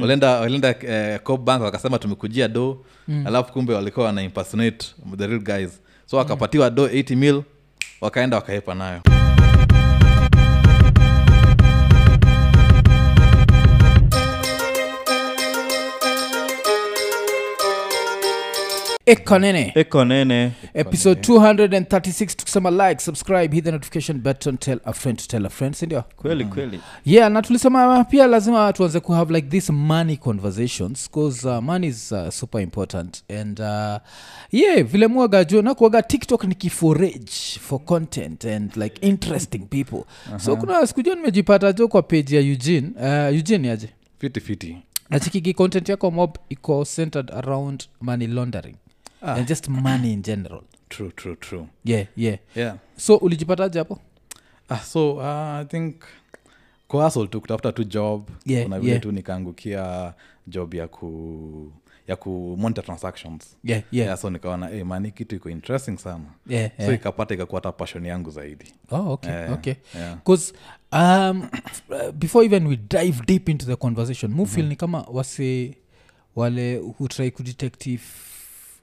walienda walienda uh, Coop bank wakasema tumekujia do alafu kumbe walikuwa wana impersonate the real guys. So wakapatiwa do 80 mil wakaenda wakaepa nayo ekonene ekonene episode 236 tukisema like subscribe hit the notification button tell a friend to tell a friend sindio kweli kweli. Yeah na tulisema pia lazima tuanze kuhave like this money conversations bcause uh, money is uh, super important. And uh, yeah vile mwaga jo nakuaga tiktok ni kiforage for content and like interesting people. Uh-huh. so kuna siku jo nimejipata jo kwa page ya eugene. Uh, eugene aje? Fiti fiti. Nachikiki content yako mob iko centered around money laundering Ah. and just money in general. True true true. Yeah yeah. Yeah. So ulijipataje hapo? Ah, so uh, i think kuhasl tu kutafuta tu job. Yeah, kuna vile yeah. tu nikaangukia job ya ku ya ku transactions. Yeah yeah. Yeah, so nikaona hey, mani kitu iko interesting sana. Yeah, so yeah. ikapata ikakuwa hata passion yangu zaidi. Oh okay yeah, okay. yeah. um, before even we dive deep into the conversation mufil mm-hmm. ni kama wase wale hutrai kudetect if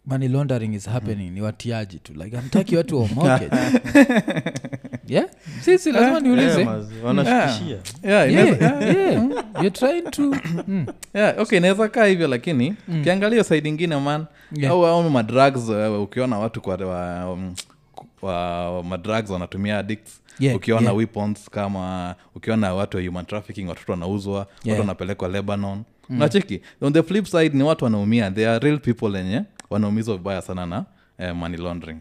money laundering is happening. Mm-hmm. ni watiaji tu. Like amtaki watu wamoke yeah? Sisi lazima niulize. Eh, mazi, yeah, yeah, inaweza- yeah. you're trying to mm. yeah, okay inaweza kaa hivyo lakini ukiangalia side ingine man Yeah. au, au madrugs uh, ukiona watu kwa wa, um, wa madrugs wanatumia addicts Yeah, ukiona yeah. weapons kama ukiona watu wa human trafficking watoto wanauzwa Yeah. watu wanapelekwa lebanon. Nacheki on the flip side ni watu wanaumia. They are real people lenye wanaumizwa vibaya sana na eh, money laundering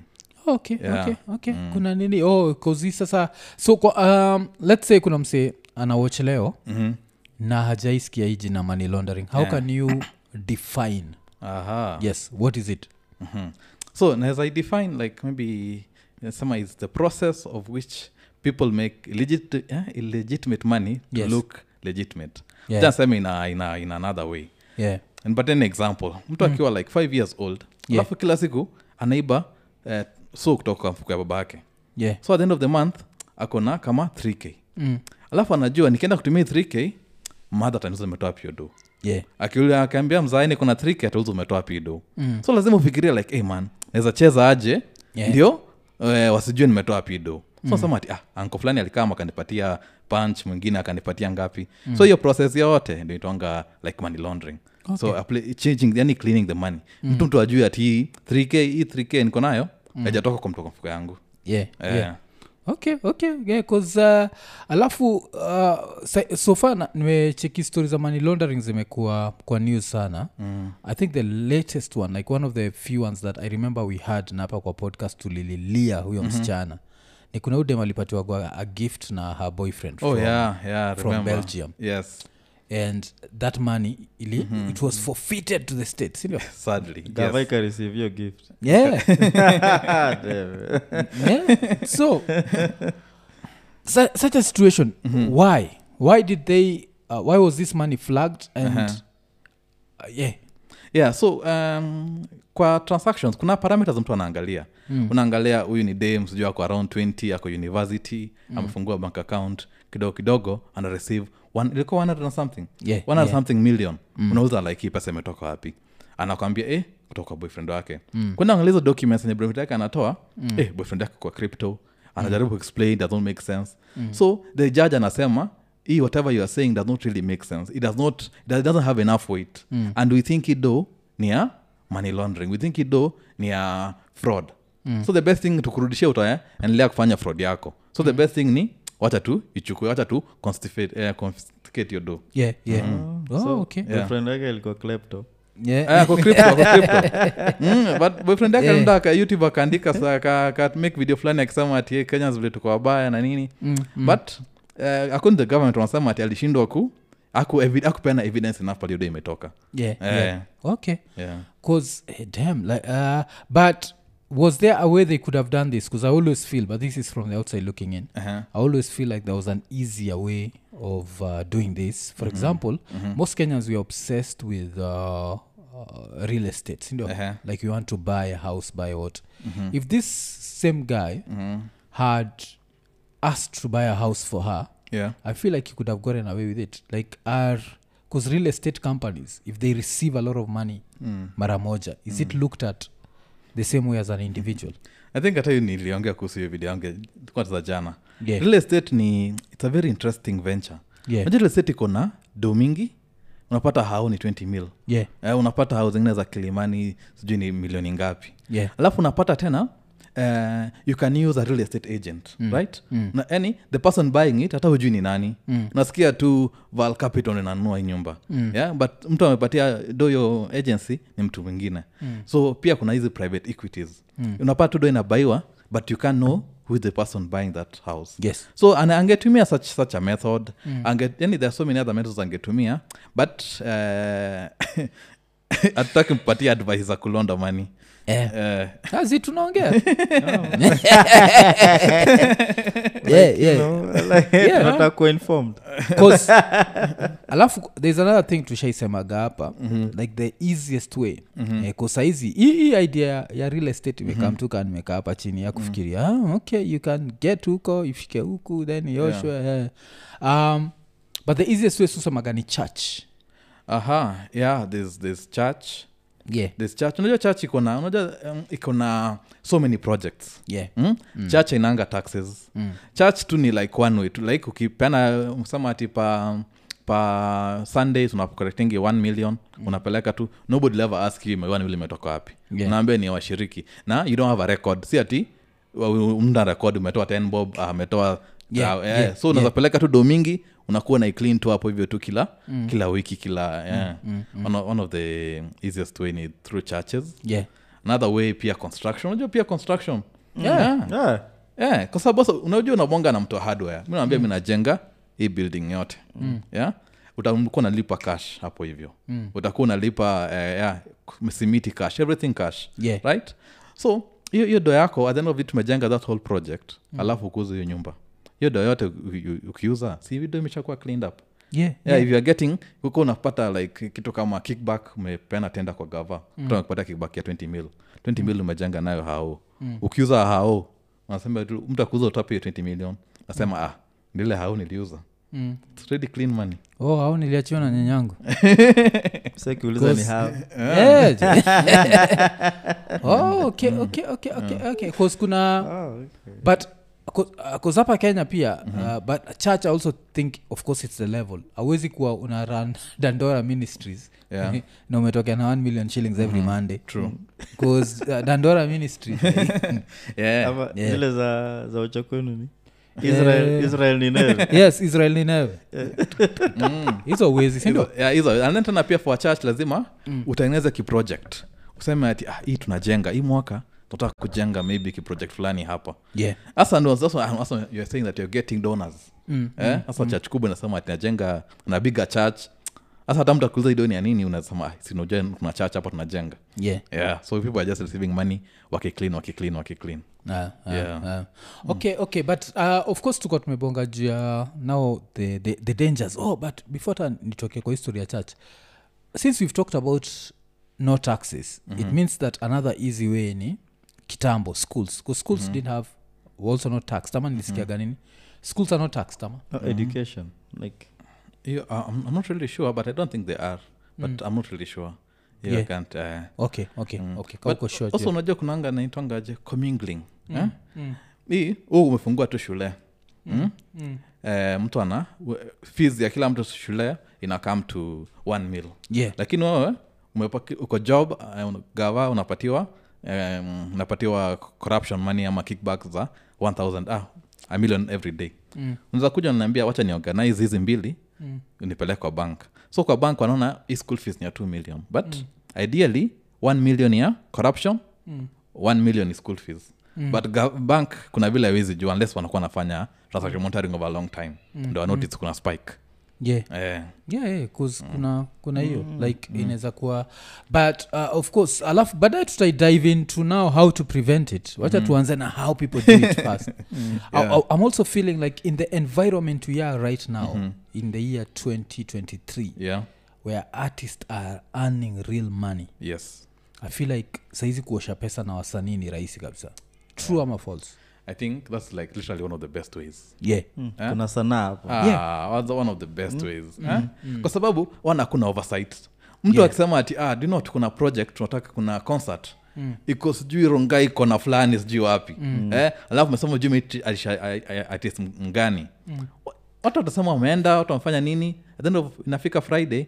okay Yeah. okay okay kuna nini oh kozi sasa so kwa, um, let's say kuna msee anawach leo mm-hmm. na hajaiskia hii jina money laundering how Yeah. can you define aha yes what is it Mhm. so i define like maybe sema is the process of which people make illegit, eh, illegitimate money to Yes. look legitimate Yeah. Just I mean, uh, in, a, in another way yeah but an example mtu akiwa like five years old Yeah. alafu kila siku anaiba uh, so kutoka mfuko ya baba yake yeah so at the end of the month akona kama 3k mm. alafu anajua nikienda kutumia 3k madha taniza umetoa piodo yeah akiulia akaambia mzaini kuna 3k atauza umetoa pido mm. so lazima ufikiria like hey man naweza cheza aje Yeah. ndio eh, wasijue nimetoa pido so mm. sema ati ah, anko fulani alikama akanipatia punch mwingine akanipatia ngapi mm. so hiyo proses yote ndio itwanga like money laundering okay. so apply, changing yani cleaning the money mm. mtu mtu ajui ati 3k hii 3k niko nayo haijatoka kwa mtoka mfuko yangu yeah yeah. yeah okay okay yeah, 'cause, uh, alafu uh, sa- so far na- nimecheki stori za money laundering zimekuwa kwa news sana mm. i think the latest one like one of the few ones that i remember we had na hapa kwa podcast tulililia huyo mm-hmm. msichana ni kuna udem alipatiwa a gift na her boyfriend oh from, yeah yeah from remember. Belgium. yes and that money ili mm-hmm. it was forfeited to the state sindio sadly yes. gift yeah yeah. so su- such a situation why why did they uh, why was this money flagged and Uh-huh. uh, yeah yeah so um, kwa transactions kuna parameters mtu anaangalia mm. unaangalia huyu ni dam sijuu ako around 20 ako university mm. amefungua bank account kidogo kidogo ana receive ilikuwa 100 something Yeah, 100 yeah. something million mm. unauza like hii pesa imetoka wapi anakwambia eh kutoka boyfriend wake mm. kwenda angalizo documents enye boyfriend yake anatoa mm. eh boyfriend yake kwa crypto anajaribu mm. explain doesn't make sense mm. so the judge anasema hii whatever you are saying does not really make sense it does not it doesn't have enough weight mm. and we think ido ni ya money laundering we think ido ni ya fraud mm. so the best thing tukurudishia utaya endelea kufanya fraud yako so the mm. best thing ni wacha tu ichukue wacha tu confiscate, eh, confiscate your do yeah yeah oh, So, okay boyfriend yake alikuwa klepto yeah Eh, crypto. Mm, but boyfriend yake Yeah. youtube akaandika sa- aka aka make video fulani akisema ati kenya vile tuko wabaya na nini Mm, mm. but uh, according the government wanasema ati alishindwa ku aku akupeana evidence enough paliodo imetoka yeah, Eh. yeah. okay yeah. cause eh, damn like uh but was there a way they could have done this because i always feel but this is from the outside looking in uh-huh. I always feel like there was an easier way of uh, doing this. For example, most Kenyans we are obsessed with uh, uh, real estate. You know? Uh-huh. Like you want to buy a house, buy what? If this same guy had asked to buy a house for her, yeah I feel like he could have gotten away with it. Like our because real estate companies if they receive a lot of money Mm. mara moja is it looked at the same way as an individual i think hata niliongea kuhusu hiyo video yange kwanza jana yeah. real estate ni it's a very interesting venture Yeah. Real estate iko na do mingi unapata hao ni 20 mil Yeah. uh, unapata hao zingine za kilimani sijui ni milioni ngapi Yeah. alafu unapata tena uh, you can use a real estate agent mm. right Mm. na any the person buying it hata hujui ni nani Mm. nasikia tu val capital inanunua hii nyumba Mm. yeah? but mtu amepatia doyo agency ni mtu mwingine Mm. so pia kuna hizi private equities Mm. unapata tu do inabaiwa but you can know who is the person buying that house yes so angetumia such, such a method Mm. Ange, yani there are so many other methods angetumia but uh, hatutaki mpatia advice za kulonda mani eh. uh, azi tunaongea yeah, yeah. Yeah. tunataka 'Cause- alafu there's another thing tushaisemaga hapa like the easiest way mm-hmm. eh, saizi hii hii idea ya- ya real estate imekaa mm-hmm. mtuka nimekaa hapa chini ya kufikiria ah, okay you can get huko ifike huku then yoshwe yeah. um, but the easiest way susemaga ni church aha yeah there's, there's church yeah this church unajua church iko na unajua um, iko na so many projects yeah mm? Mm. church inanga taxes Mm. church tu ni like one way tu like ukipeana msema ati pa pa sundays unapokorektingi 1 million mm. unapeleka tu nobody will ever ask you one million imetoka wapi Yeah. unaambia ni washiriki na you don't have a record si ati mda rekod record umetoa 10 bob ah, ametoa Yeah, uh, yeah, yeah, so unaweza yeah. peleka tu do mingi unakuwa na clean tu hapo hivyo tu kila mm. kila wiki kila yeah. mm, One, of, one of the easiest way ni through churches yeah another way pia construction unajua pia construction Yeah. yeah. yeah, kwa sababu unajua unabonga na mtu wa hardware mi naambia mi najenga hii building yote mm. yeah? utakuwa unalipa cash hapo hivyo mm. utakuwa unalipa uh, yeah, simiti cash everything cash Yeah. right so hiyo hiyo do yako at the end of it tumejenga that whole project mm. alafu kuuza hiyo nyumba hiyo dawa yote ukiuza. Si imeshakuwa cleaned up. Yeah yeah, if youare getting huko unapata like kitu kama kickback umepena tenda kwa gava. Mm. kupata kickback ya 20 mil. 20 mil umejenga nayo hao mm. ukiuza hao unasema mtu akuuza utape 20 million. Nasema ah ndile hao niliuza. Mm. Clean money. Oh au niliachiwa na nyanyangu. Sasa kiuliza ni how. Yeah. oh, okay, okay, okay, okay, okay. Kuna Oh, okay. but bcause hapa kenya pia uh, but church i also think of course it's the level. Awezi kuwa una run dandora ministries. Yeah. na umetokea na 1 million shillings every monday. True. bcause uh, dandora ministries yeah. Ama Yeah. zile za za ucha kwenu ni israel, israel ni neve yes israel uwezi yeah, tena pia for a church lazima mm. utengeneze kiproject. Useme ati ah, hii tunajenga hii mwaka tunataka kujenga maybe kiproject fulani hapa yeah. Hasa ndo sasa hasa you're saying that you're getting donors. Mm, eh? mm, church kubwa inasema tinajenga na biga church. Hasa hata mtu akuuliza idoni ya nini unasema ah, sinajua tuna church hapa tunajenga. Yeah. Yeah. So people are just receiving money wakiclean wakiclean wakiclean. Ah, ah, Yeah. ah. okay okay but uh, of course tuko tumebonga juu ya now the, the, the dangers. Oh but before ta nitoke kwa history ya church since we've talked about no taxes mm-hmm. it means that another easy way ni kitambo schools. Schools mm-hmm. didn't have also not taxed ama nilisikiaga nini schools are not tax tama. Uh, mm-hmm. education like yeah, uh, I'm, i'm not really sure but i don't think they are. But i'm not really sure. Yeah, Yeah. Can't, uh, okay okay okay. But sure also unajua kunanga naitwangaje commingling eh? hii huu umefungua tu shule. Mm. Mm. Eh, mtu ana fees ya kila mtu shule ina come to one mill yeah. Lakini wewe uko job uh, gava unapatiwa um, napatiwa corruption money ama kickback za 1000 ah, a million every day Mm. unaweza kuja unaniambia wacha ni organize hizi mbili Mm. nipeleke kwa bank so kwa bank wanaona hii school fees ni ya 2 million but ideally 1 million ya corruption Mm. 1 million is school fees mm. but bank kuna vile awezi juu unless wanakuwa wanafanya transaction monitoring over a long time mm. ndo notice kuna spike yeah. Eh. yeah, yeah, 'cause kuna kuna hiyo like inaweza kuwa but uh, of course alafu baadaye tutaidive into now how to prevent it. Wacha tuanze na how people do it first. I, I, i'm also feeling like in the environment we are right now in the year 2023 yeah. where artists are earning real money. Yes. I feel like saizi kuosha pesa na wasanii ni rahisi kabisa. True ama false i think that's like literally one of the best ways. Yeah. Mm, Eh? kuna sanaa hapo. Ah, Yeah. one of the best ways. Eh? kwa sababu wana kuna oversight. Mtu Yeah. akisema ati ah, do you know kuna project tunataka kuna concert. Iko sijui ronga iko na fulani sijui wapi. Eh? alafu mesema juu atis mgani. Mm. watu watasema wameenda watu wamefanya nini. Then of, inafika friday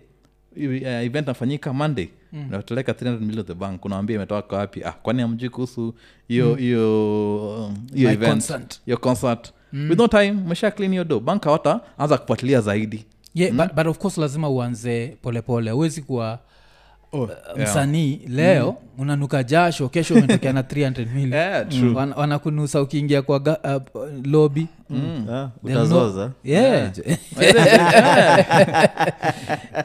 uh, event nafanyika monday. mm. Napeleka 300 million the bank unawambia imetoka wapi? Ah, kwani amjui kuhusu hiyo hiyo um, hiyo My event? concert. mm. with no time mesha clean hiyo do bank hawata anza kufuatilia zaidi. Yeah but, but of course lazima uanze polepole huwezi kuwa oh, uh, msanii leo unanuka jasho kesho umetokea na 300 million. Yeah, mm. Wan- wanakunusa ukiingia kwa ga, uh, lobi utazoza. yeah.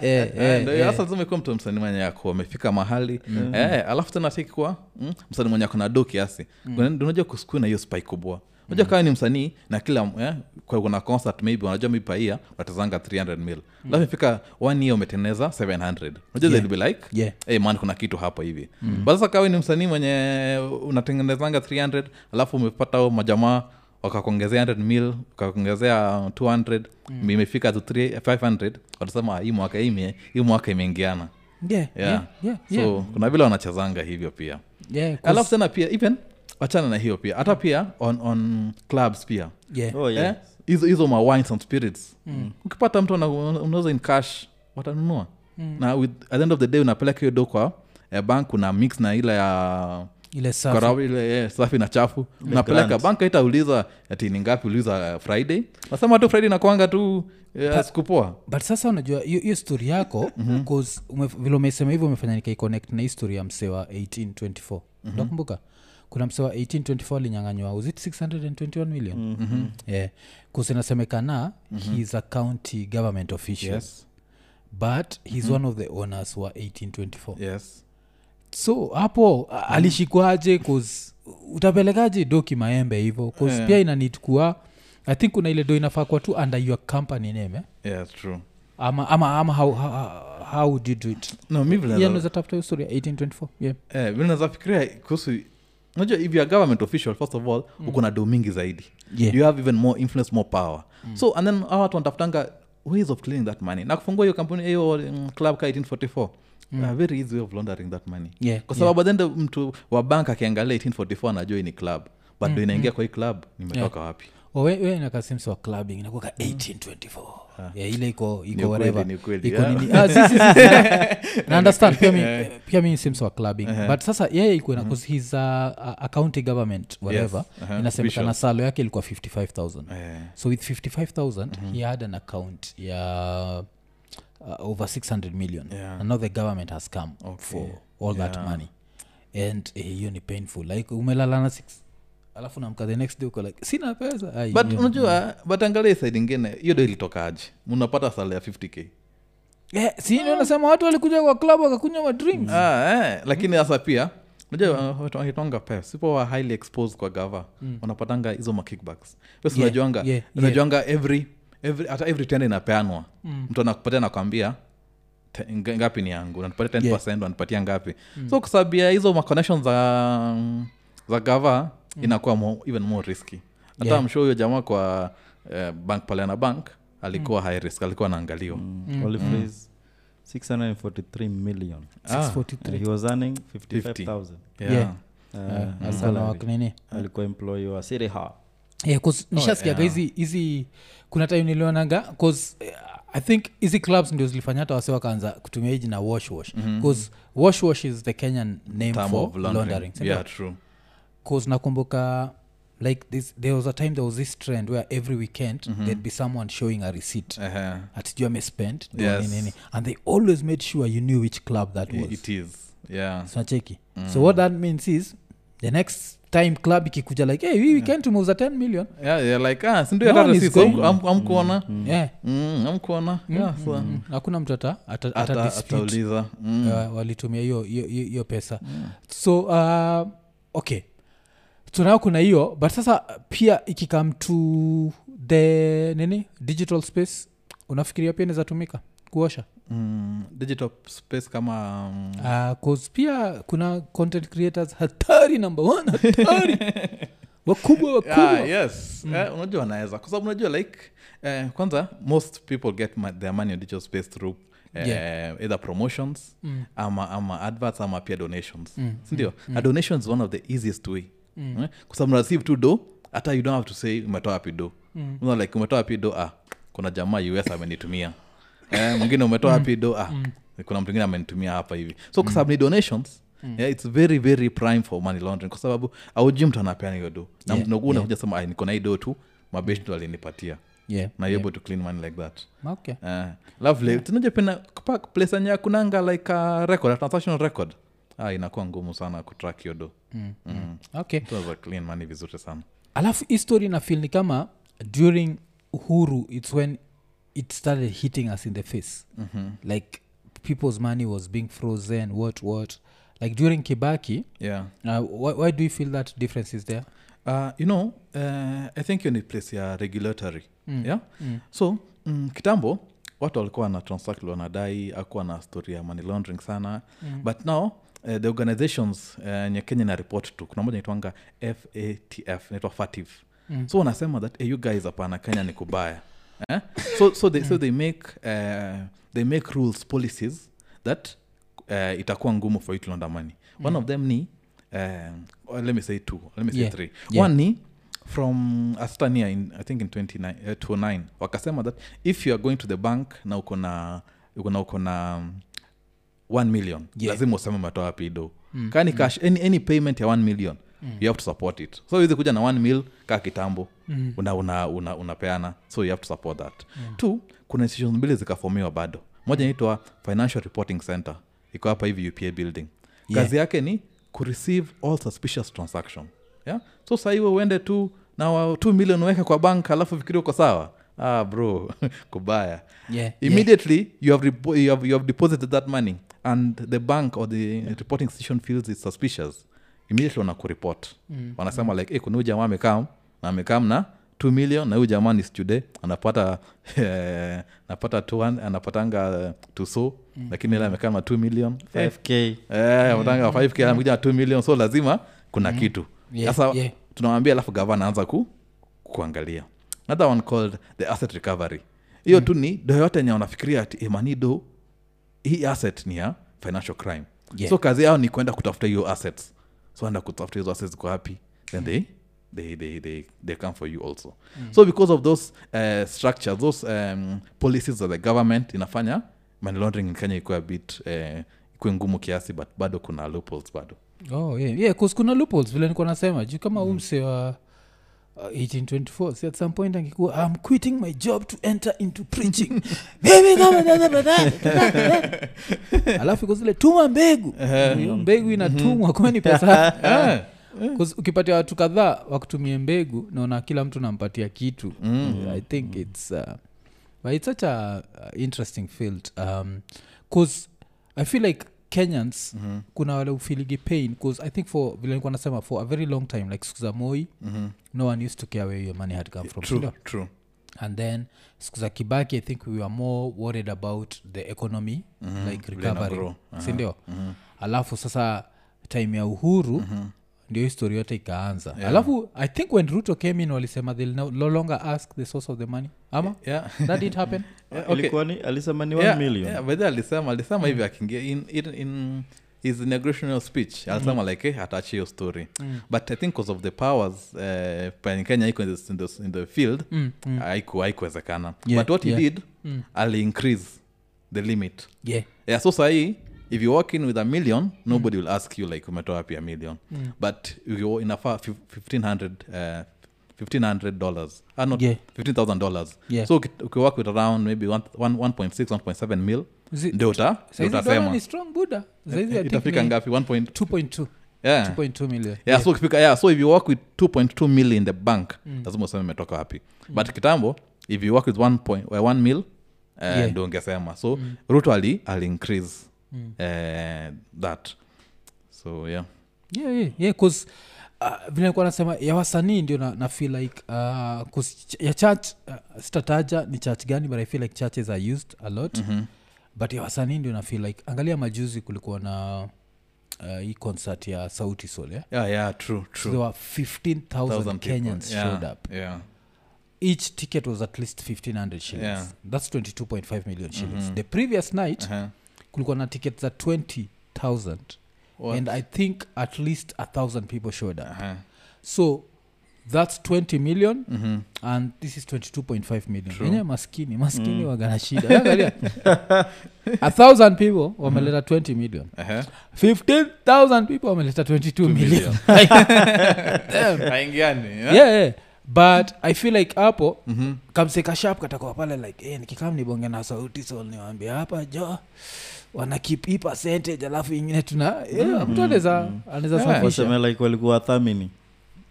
Eh, eh, eh. hasa lazima mtu msanii mwenye ako amefika mahali. Eh, alafu tena tiki mm, msanii mwenye ako na do kiasi mm. unajua kuskui na hiyo spai kubwa unajua kama ni msanii na kila eh, kwa kuna concert maybe unajua paia watazanga 300 mil alafu ifika one year umetengeneza 700 unajua yeah. be like Yeah. hey, man kuna kitu hapa hivi mm. but sasa kawe ni msanii mwenye unatengenezanga 300 alafu umepata majamaa wakakuongezea 100 mil wakakuongezea 200 mm. imefika to 3 500 watasema "Ah, hii mwaka ime- hii mwaka imeingiana Yeah, yeah. yeah, yeah, so yeah. kuna vile wanachezanga hivyo pia Yeah, alafu tena pia even wachana na hiyo pia. Hata pia on, on clubs pia. Yeah. oh, yeah. Eh, hizo hizo ma and spirits. Ukipata mtu unauza in cash watanunua. Na with, at the end of the day unapeleka hiyo do kwa eh, bank una mix na ile ya ile safi. karabu ile yeah, safi na chafu. Unapeleka grant. bank haitauliza ati ni ngapi uliuza uh, friday. Nasema tu friday nakwanga tu uh, sikupoa. but sasa unajua hiyo story yako ume, vile umesema hivyo umefanya nikaiconnect na histori ya msee wa 1824 nakumbuka kuna msewa 1824 alinyanganywa. Was it 621 million? Mm-hmm. yeah. kusinasemekana mm-hmm. heis a county government official. Yes. But he's one of the owners wa 1824 yes. So hapo a- alishikwaje? Cause utapelekaje doki maembe hivo cause Yeah. pia inanit kuwa i think kuna ile do inafaa kuwa tu under your company name eh? yeah, true. Ama ama ama how, how, how did you do it? No mi vile naweza tafuta hiyo story 1824 yeah. eh, vile naweza fikiria kuhusu unajua if youare government official first of all mm. uko na do mingi zaidi Yeah. you have even more influence more power mm. so and then awa watu wanatafutanga ways of clearing that money na kufungua hiyo kampuni hiyo um, club ka 1844 mm. a very easy way of laundering that money Yeah, kwa sababu yeah. then mtu wa bank akiangalia 1844 anajua ni club but ndo inaingia kwa hii club nimetoka wapi Oh, we, we nakasimsi wa clubbing inakuwa ka 1824 yeah, ile iko iko ukweli, whatever. ni ukweli, iko yeah. nini? Ah, si, si, si, na understand pia mi, sims wa clubbing. But sasa yeye ikuwa na cause he's a, uh, a county government whatever. Uh-huh, inasemekana salo yake ilikuwa 55000 eh, so with 55000 he had an account ya uh, over 600 million. Yeah. and now the government has come Okay. for all that money. And hiyo uh, ni painful. Like umelala na alafu namka the next day uko like sina pesa. Ai, but unajua but angalia side ingine hiyo do ilitokaje? Unapata sala ya 50k Eh, si ndio nasema watu walikuja kwa club wakakunywa madrinks ah, eh, lakini sasa pia unajua uh, pes sipo highly exposed kwa gava. Wanapatanga hizo makickbacks bas Yeah, unajuanga yeah, unajuanga every every hata every tenda inapeanwa. Mtu anakupatia nakwambia te- nga- ngapi ni yangu? Natupatia 10 wanapatia ngapi? So kusabia hizo maconnection za za gava inakuwa mo, even more risky hata Yeah. mshuo huyo jamaa kwa eh, bank pale na bank alikuwa high risk alikuwa anaangaliwa Mm. mm. 643 million Ah, 643 he was earning 55000 yeah. Yeah. uh, alikuwa mm. nini alikuwa employee wa City Hall. yeah, 'cause nishasikiaga yeah. hizi hizi kuna time nilionanga cause uh, i think hizi clubs ndio zilifanya hata wase wakaanza kutumia hiji na wash wash bcause wash wash is the kenyan name Term for laundering. laundering yeah true cause nakumbuka like this, there was a time there was this trend where every weekend there'd be someone showing a receipt. Uh-huh. atijuu amespend. Yes. nini and they always made sure you knew which club that was. it is. Yeah. Snacheki so what that means is the next time club ikikuja like hey, hii weekend tumeuza 10 million. Yeah, yeah like ah sindio No am- amkuona yeah. Mm, amkuona yeah, so Mm, hakuna mtu atauliza. Mm. uh, walitumia hiyo pesa. So uh, okay tunao kuna hiyo but sasa pia ikikam to the nini digital space unafikiria pia inazatumika kuosha? Mm, digital space kama um, uh, cause pia kuna content creators hatari number one hatari. Wakubwa wakubwa. Ah, yes Eh, unajua wanaweza kwa sababu unajua like eh, kwanza most people get ma- their money on digital space through eh, either promotions ama ama adverts ama pia donations. Sindio? A donation is one of the easiest way eh? kwa sababu receive tu do hata you don't have to say umetoa wapi do mm. like umetoa wapi do ah kuna jamaa us amenitumia. Eh, mwingine umetoa wapi do ah kuna mtu ingine amenitumia hapa hivi. So kwa sababu ni donations Yeah, it's very very prime for money laundering. Kwa sababu auji mtu anapeana hiyo do na Yeah, yeah, sema niko na hii do tu mabeshi ndo alinipatia. Yeah, na yeah. to clean money like that. Okay. Uh, lovely. Yeah. pena place anye kunanga like a record a transactional record ah, inakuwa ngumu sana kutrack hiyo do mm. Mm. okay tunaweza clean money vizuri sana alafu hii na feel ni kama during uhuru its when it started hitting us in the face mm-hmm. like people's money was being frozen what what like during kibaki yeah uh, why, why do you feel that difference is there uh, you know uh, i think hiyo ni place ya regulatory Mm. yeah mm. so mm, kitambo watu walikuwa na transact wanadai akuwa na story ya money laundering sana Mm. but now uh, the organizations uh, nye kenya na report to kuna moja naitwanga fatf naitwa fativ Mm. so wanasema that hey, you guys hapana kenya ni kubaya eh? so, so, they, so they make uh, they make rules policies that uh, itakuwa ngumu for you to launder money one of them ni uh, let me say two let me say Yeah. three Yeah. one ni from astania in, i think in 29, uh, 29 wakasema that if you are going to the bank na uko na uko na uko na um, 1 million. Yeah. lazima useme umetoa wapi do Mm, kani cash any, any payment ya 1 million you have to support it. So hizi kuja na 1 mil kaa kitambo Mm. una, una, una, unapeana. So you have to support that. Two kuna institutions mbili zikafomiwa bado. Moja inaitwa financial reporting center. Iko hapa hivi upa building. Yeah. kazi yake ni kureceive all suspicious transaction. Yeah? so sahiwe uende tu na t million uweke kwa bank alafu fikiri uko sawa. Ah bro kubaya. Yeah, yeah. you, have repo- you, have, you have deposited that money and the bank or the reporting institution feels it's suspicious. Immediately wanakureport Mm. wanasema like hey, kuna huyu jamaa amekam na amekam na 2 million na huyu jamaa ni stude anapata eh, anapata 200 anapatanga tuso mm. lakini ile amekam na 2 million. Eh, 5k eh, anapatanga 5k amekuja na 2 million so lazima kuna kitu. Yeah, sasa yeah. tunawambia alafu gava anaanza ku, kuangalia. Another one called the asset recovery. Hiyo tu ni do yote enye wanafikiria ati imani do hii asset ni ya financial crime. Yeah. so kazi yao ni kwenda kutafuta hiyo assets. So enda kutafuta hizo assets ziko hapi then they they, they, they, they come for you also. So because of those uh, structures those um, policies of the government inafanya money laundering in kenya ikuwa a bit uh, ikuwe ngumu kiasi but bado kuna loopholes bado. Oh, yeah. yeah, kuna loopholes vile nikuwa nasema. Juu kama mm. umse wa uh, 1824 so at some point angekuwa i'm quitting my job to enter into preaching. Mimi kama dada badala, badala." alafu iko zile tuma mbegu. Hiyo mbegu inatumwa kwani pesa? Eh, ukipatia watu kadhaa wakutumie mbegu naona kila mtu nampatia kitu. Mm. i think its uh, but it's such a uh, interesting field. Um, cause i feel like kenyans mhm, kuna wale ufiligi pain bcause i think for vile nikuwa nasema for a very long time like siku za moi mhm. no one used to care where your money had come from true true. And then siku za kibaki i think we were more worried about the economy Mhm, like recovery uh-huh. sindio Mhm, alafu sasa time ya uhuru mhm. Ndio histori yote ikaanza Yeah. alafu i think when ruto came in walisema they'll no, no longer ask the source of the money ama Yeah. that did happen Yeah, okay. ilikuwa alisema ni Yeah, million yeah, by alisema alisema mm. hivi akiingia in, in, in his inaugurational speech alisema like eh, atachi hiyo story Mm. but i think because of the powers uh, kenya iko in the, in the, in the field mm, mm. haikuwezekana Yeah, but what yeah. he did Mm. ali increase the limit yeah yeah so sahii if you walk in with a million nobody will ask you like umetoa wapi a million. Mm. but inafaa fif- 1500 uh, 1500 dollars ah, not Yeah. 15000 dollars. Yeah. so uki- ukiwork with around maybe one- one- 1.6 1.7 mil ndio uta- ndio saizi dola utasema. ni strong buda saizi I think itafika ni ngapi? 1 point 2.2 yeah. 2.2 million. Yeah, so ukifika yeah, so if you work with 2.2 mil in the bank lazima useme imetoka wapi. But kitambo if you work with 1 point, uh, 1 mil uh, Yeah. ndio ungesema. So ruto ali, ali increase Mm. uh, that so yeah yeah, yeah, yeah, 'cause, uh, vile kuwa nasema ya wasanii ndio na, na feel like uh, ya church uh, sitataja ni church gani but i feel like churches are used a lot Mhm. but ya wasanii ndio na feel like angalia majuzi kulikuwa na uh, hii concert ya sauti sol yeah? yeah yeah true so true there were 15000 kenyans yeah. showed up yeah each ticket was at least 1500 shillings Yeah. that's 22.5 million shillings the previous night uh-huh. Kulikuwa na ticket za 20000 What? and i think at least a thousand people showed up uh-huh. so that's 20 million mm-hmm. and this is 22.5 million enye maskini maskini mm. wagana shida a thousand people wameleta 20 million uh-huh. 15000 people wameleta 22 million yeah, yeah. but i feel like hapo mm-hmm. kamsekashap katakuwa pale like hey, nikikam nibonge na sauti sol niwambia hapa jo wana keep hii percentage alafu ingine tuna yeah, mtu anaweza anaweza Yeah. safisha like walikuwa thamini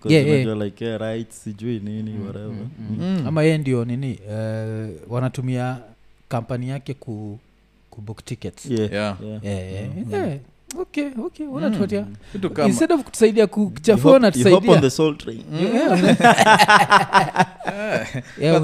Yeah, yeah. yeah. like yeah, right, sijui nini whatever Mm. ama ye ndio nini uh, wanatumia kampani yake ku, ku book tickets yeah. yeah Yeah. yeah, yeah, yeah. Okay okay unatupatia kama instead of kutusaidia kuchafua Yeah,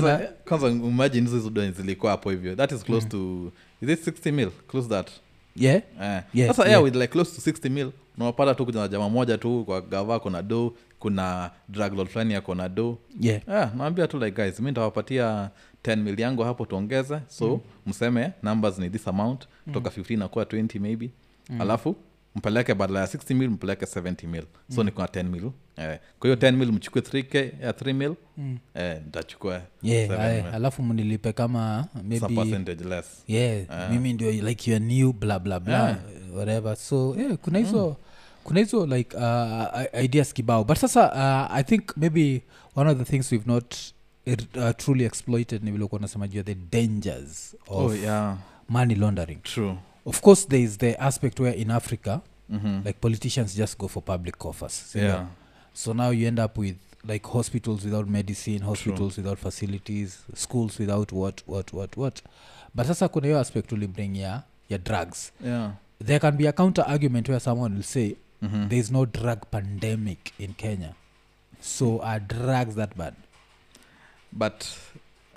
imagine hizo zudani zilikuwa hapo hivyo. That is close to is it 60 mil? Close that. Yeah. Eh. Yeah. sasa yeah. yeah. with like close to 60 mil unawapata tu kuna jama moja tu kwa gava kona do kuna drug lord fulani yako na do yeah. Yeah, naambia tu like guys mi ntawapatia 10 mil yangu hapo tuongeze. So mm. mseme numbers ni this amount. Mm. toka 15 nakuwa 20 maybe mm. alafu mpeleke badala ya 60 mil mpeleke 70 mil. So mm. nikona 10 mil. Eh, kwa hiyo 10 mil mchukue 3k ya 3 mil. Mm. eh, ntachukua yeah alafu mnilipe kama maybe percentage less. Yeah mimi ndio like your new bla bla bla Yeah. whatever. So yeah kuna hizo kuna hizo like uh, ideas kibao. But sasa uh, i think maybe one of the things we've not uh, truly exploited ni vile nasema juu ya the dangers of oh yeah. money laundering. True of course there is the aspect where in africa mm-hmm. like politicians just go for public coffers sindio? yeah. so now you end up with like hospitals without medicine hospitals without facilities schools without what what what what. But sasa kuna hiyo aspect ulibring ya, ya drugs. Yeah. There can be a counter argument where someone will say mm-hmm. there is no drug pandemic in kenya. So are drugs that bad? But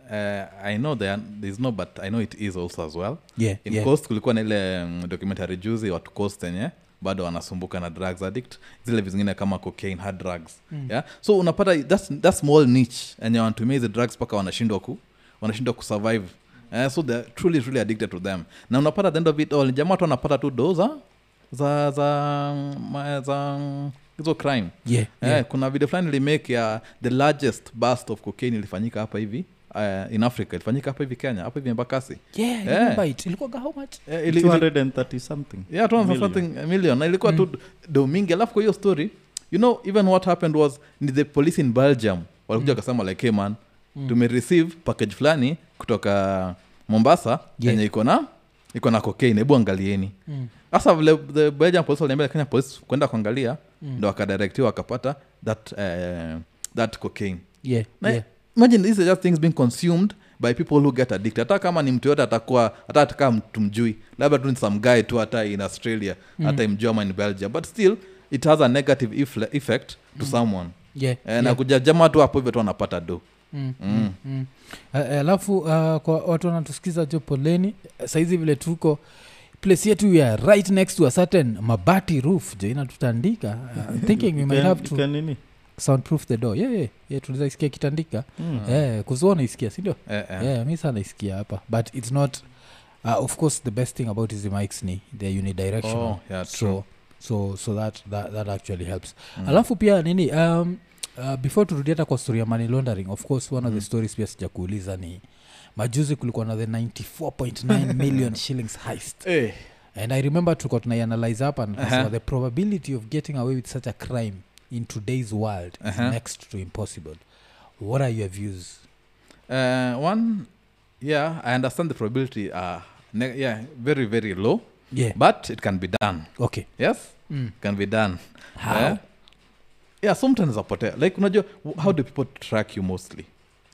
uh, i know there, there's no but i know it is also as well yeah, in yeah. coast kulikuwa na ile um, documentary juzi watu coast enye bado wanasumbuka na drugs addict zile vizingine kama cocaine hard drugs mm. yeah? so unapata that's, that's small niche enye wanatumia hizi drugs mpaka wanashindwa ku wanashindwa kusurvive uh, so they're truly truly addicted to them na unapata the end of it all jamaa tu anapata tu doza za za za ma- za hizo crime yeah, Eh, yeah. kuna video fulani ilimake ya the largest bust of cocaine ilifanyika hapa hivi uh, in africa. Ilifanyika hapa hivi kenya. Hapa hivi embakasi. Yeah, Yeah. Eh, ili- ili- 230 something. Yeah, 200 million. something million. Na ilikuwa tu do mingi. Alafu kwa hiyo story you know even what happened was ni the police in belgium walikuja wakasema like hey man tumereceive package fulani kutoka mombasa Yeah. yenye iko na iko na kokain hebu angalieni. Mm. sasa vile the belgian police waliambia kenya police kwenda kuangalia ndo akadirektiwa akapata that uh, that cocaine. Yeah, na yeah. Imagine these are just things being consumed by people who get addicted. Hata kama ni mtu yote atakuwa hata atakaa mtumjui labda tu ni some guy tu hata in australia hata imjua ama in belgium. But still it has a negative effect to someone. Yeah, eh, yeah. nakuja jama tu hapo hivyo tu anapata do. Mm, mm, mm. Eh, eh, alafu uh, kwa watu wanatusikiza jo poleni saizi vile tuko place yetu we are right next to a certain mabati roof. Jo inatutandika? Uh, thinking we might have to nini soundproof the door yeah, yeah, yeah, tunaweza isikia kitandika Mm. yeah, kuzua naisikia sindio yeah, yeah. yeah, mi saa naisikia hapa but it's not uh, of course the best thing about hizi mics ni they're unidirectional Oh, yeah, so so so that, that, that actually helps mm. alafu pia nini um, uh, before turudi hata kwa story ya money laundering of course one of the stories pia sijakuuliza ni majuzi kulikuwa na the 94.9 million shillings heist hey. and i remember tulikuwa tunaianalyze hapa and Uh-huh. the probability of getting away with such a crime in today's world is Uh-huh. next to impossible. What are your views? Uh, one yeah i understand the probability uh, ne- yeah very very low yeah. but it can be done. Okay. Yes? Mm. can be done. How? Uh, yeah sometimes apotea like unajua how do people track you mostly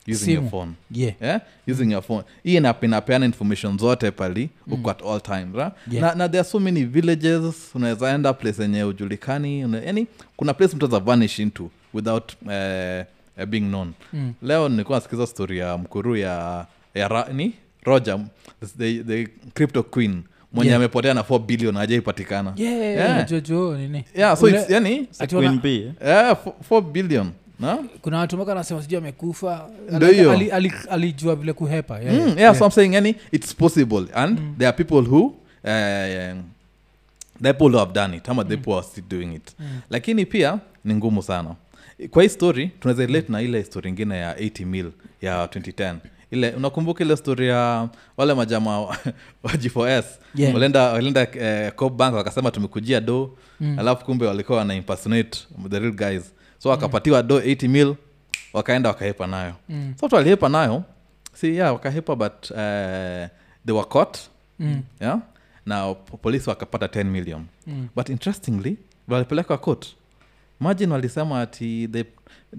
using your phone yeah yeah? using your phone hii inapeana information zote pali uko at all times right? Yeah. na, na there are so many villages unaweza enda place yenye ujulikani yani kuna place mtu vanish into without uh, uh, being known Mm. leo nilikuwa nasikiza story ya mkuru ya, ya ra, ni roger the, the crypto queen mwenye Yeah. amepotea na 4 billion ajaipatikana Yeah, Yeah. yeah so Ule- it's, yani Queen B, eh? yeah, 4 billion na? Kuna watu mpaka anasema sijui amekufa. Ndohiyo ali- ali- alijua vile kuhepa. Yeah, Mm, yeah, so I'm saying yani it's possible. And there are people who uh, there people who have done it ama the people are still doing it. Lakini pia ni ngumu sana. Kwa hii story tunaweza relate na ile story ingine ya 80 mil ya 2010 ile unakumbuka ile story ya wale majama wa wa G4S Yeah. walienda walienda eh, Coop bank wakasema tumekujia do. Alafu kumbe walikuwa wana impersonate the real guys so wakapatiwa do 80 mil wakaenda wakahepa nayo Mm. so watu walihepa nayo si yeah wakahepa but uh, they were caught Mm. yeah na polisi wakapata 10 million Mm. but interestingly walipelekwa court imagine walisema ati the,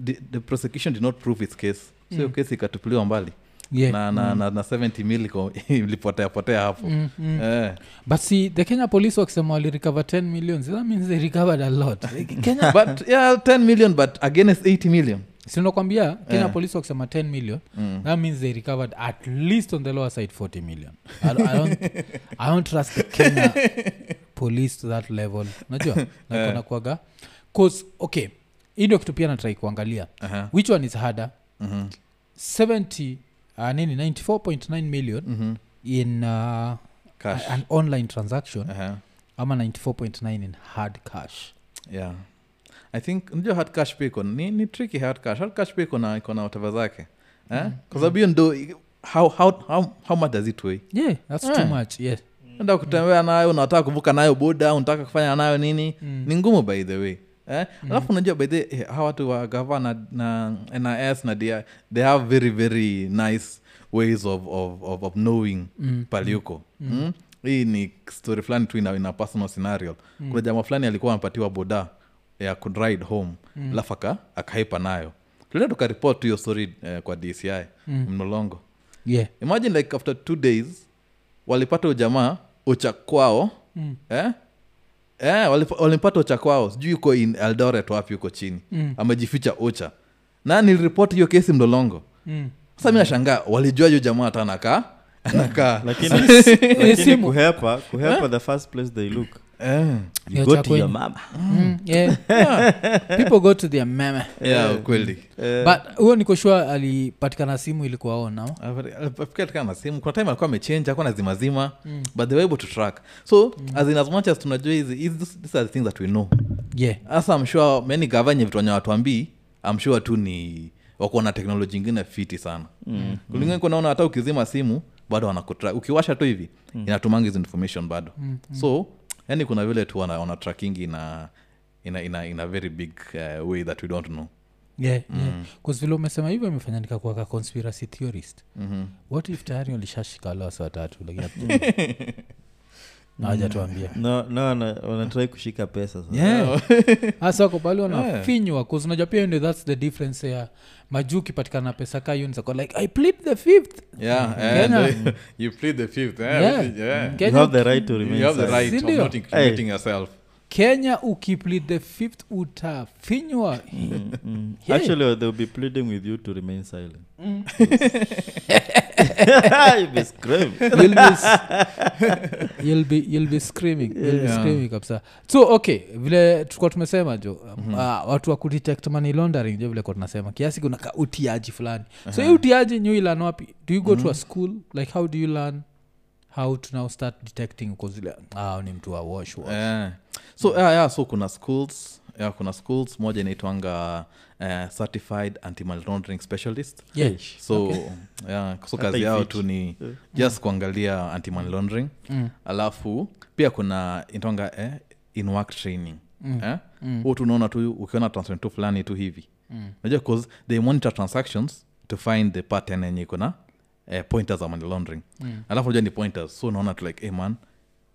the, the prosecution did not prove its case so mm. kesi ikatupiliwa mbali Yeah. na, na, na, na 70 mil ilipotea potea hapo Mm, mm. eh. but see the kenya police wakisema walirecover 10 million that means they recovered a lot kenya but yeah 10 million but against 80 million sinakwambia kenya Yeah. police wakisema 10 million mm. that means they recovered at least on the lower side 40 million i, I, don't, I don't trust the kenya police to that level najua nakonakwaga cause okay hii ndio kitu pia natrai kuangalia uh-huh. which one is harder mm-hmm. 70 uh, nini? 94.9 million Mm-hmm. in uh, cash. an online transaction uh-huh. ama 94.9 in hard cash. Yeah. I think unajua hard cash pia iko ni, ni tricky hard cash. Hard cash pia iko na iko na whatever zake. Eh? kwa sababu hiyo ndo how, how, how, how much does it weigh? Yeah that's Yeah. too much yeah. Enda kutembea nayo unataka kuvuka nayo boda unataka kufanya nayo nini? Mm. ni ngumu by the way eh? alafu unajua by the eh, hawa watu wa gava na, na nis na DI, they have very very nice ways of, of, of, of knowing Mm. paliuko mm. hii ni story fulani tu ina, ina personal scenario kuna jamaa fulani alikuwa amepatiwa boda ya kuride home alafu aka akaipa nayo tulia tukaripot hiyo story eh, kwa dci Mm. mnolongo yeah imagine like after two days walipata ujamaa ucha kwao Mm. eh? Eh, walip- walimpata ucha kwao. Sijui yuko in eldoret wapi huko chini. Mm. amejificha ucha. Na niliripoti hiyo kesi mlolongo. Mm. sasa mi nashangaa walijua hiyo jamaa hata anakaa anakaa. Lakini lakini kuhepa kuhepa the first place they look eh. you go to your mama Mm, yeah. people go to their meme yeah, kweli but huyo nikoshua alipatikana simu ilikuwa on now simu kuna time alikuwa amechange akuwa nazimazima mm. but they were able to track so mm. as in as much as tunajua hizi these are the things that we know yeah hasa sure many gavanye vitu wenye watuambii sure tu ni wako na teknoloji ingine fiti sana mm. kulingana kunaona hata ukizima simu bado wanakutra ukiwasha tu hivi mm. inatumanga hizi information bado mm. so yani kuna vile tu wana, wana tracking ina ina, ina, ina very big uh, way that we don't know yeah, yeah. Vile umesema hivyo imefanya nikakuaka conspiracy theorist mm-hmm. what if tayari walishashika wale watatu lakini no no wanatrai kushika pesa sasa. yeah. hasa wako pale wanafinywa yeah. unajua pia ndio thats the difference ya majuu ukipatikana na pesa ka unizako like i plead the fifth yeah Kenya. uh, you plead the fifth eh, Yeah. yeah. you have the right to remain you have the silent. right of Sindio? not incriminating yourself kenya ukiplead the fifth utafinywa. Mm. Yeah. actually they'll be pleading with you to remain silent. You'll be screaming. you'll be, you'll be, you'll be screaming. You'll be screaming kabisa. So okay vile tulikuwa tumesema jo mm-hmm. uh, watu wa kudetect money laundering jo vile kwa tunasema? Kiasi kuna ka utiaji fulani. So hii utiaji nyu ilan wapi? Do you go to a school? Like how do you learn how to now start detecting? Uko zile ah, ni mtu wa wash wash. Eh. So yeah, yeah, so kuna schools yeah, kuna schools moja inaitwanga uh, certified anti money laundering specialist yes. so yeah, so kazi yao tu ni just kuangalia anti money Mm. alafu pia kuna intonga eh, in work training Mm. eh? Mm. Tunaona tu ukiona transaction tu fulani tu hivi Mm. cause they monitor transactions to find the pattern yenye iko na eh, pointers za money laundering Mm. alafu unajua ni pointers so unaona tu like hey man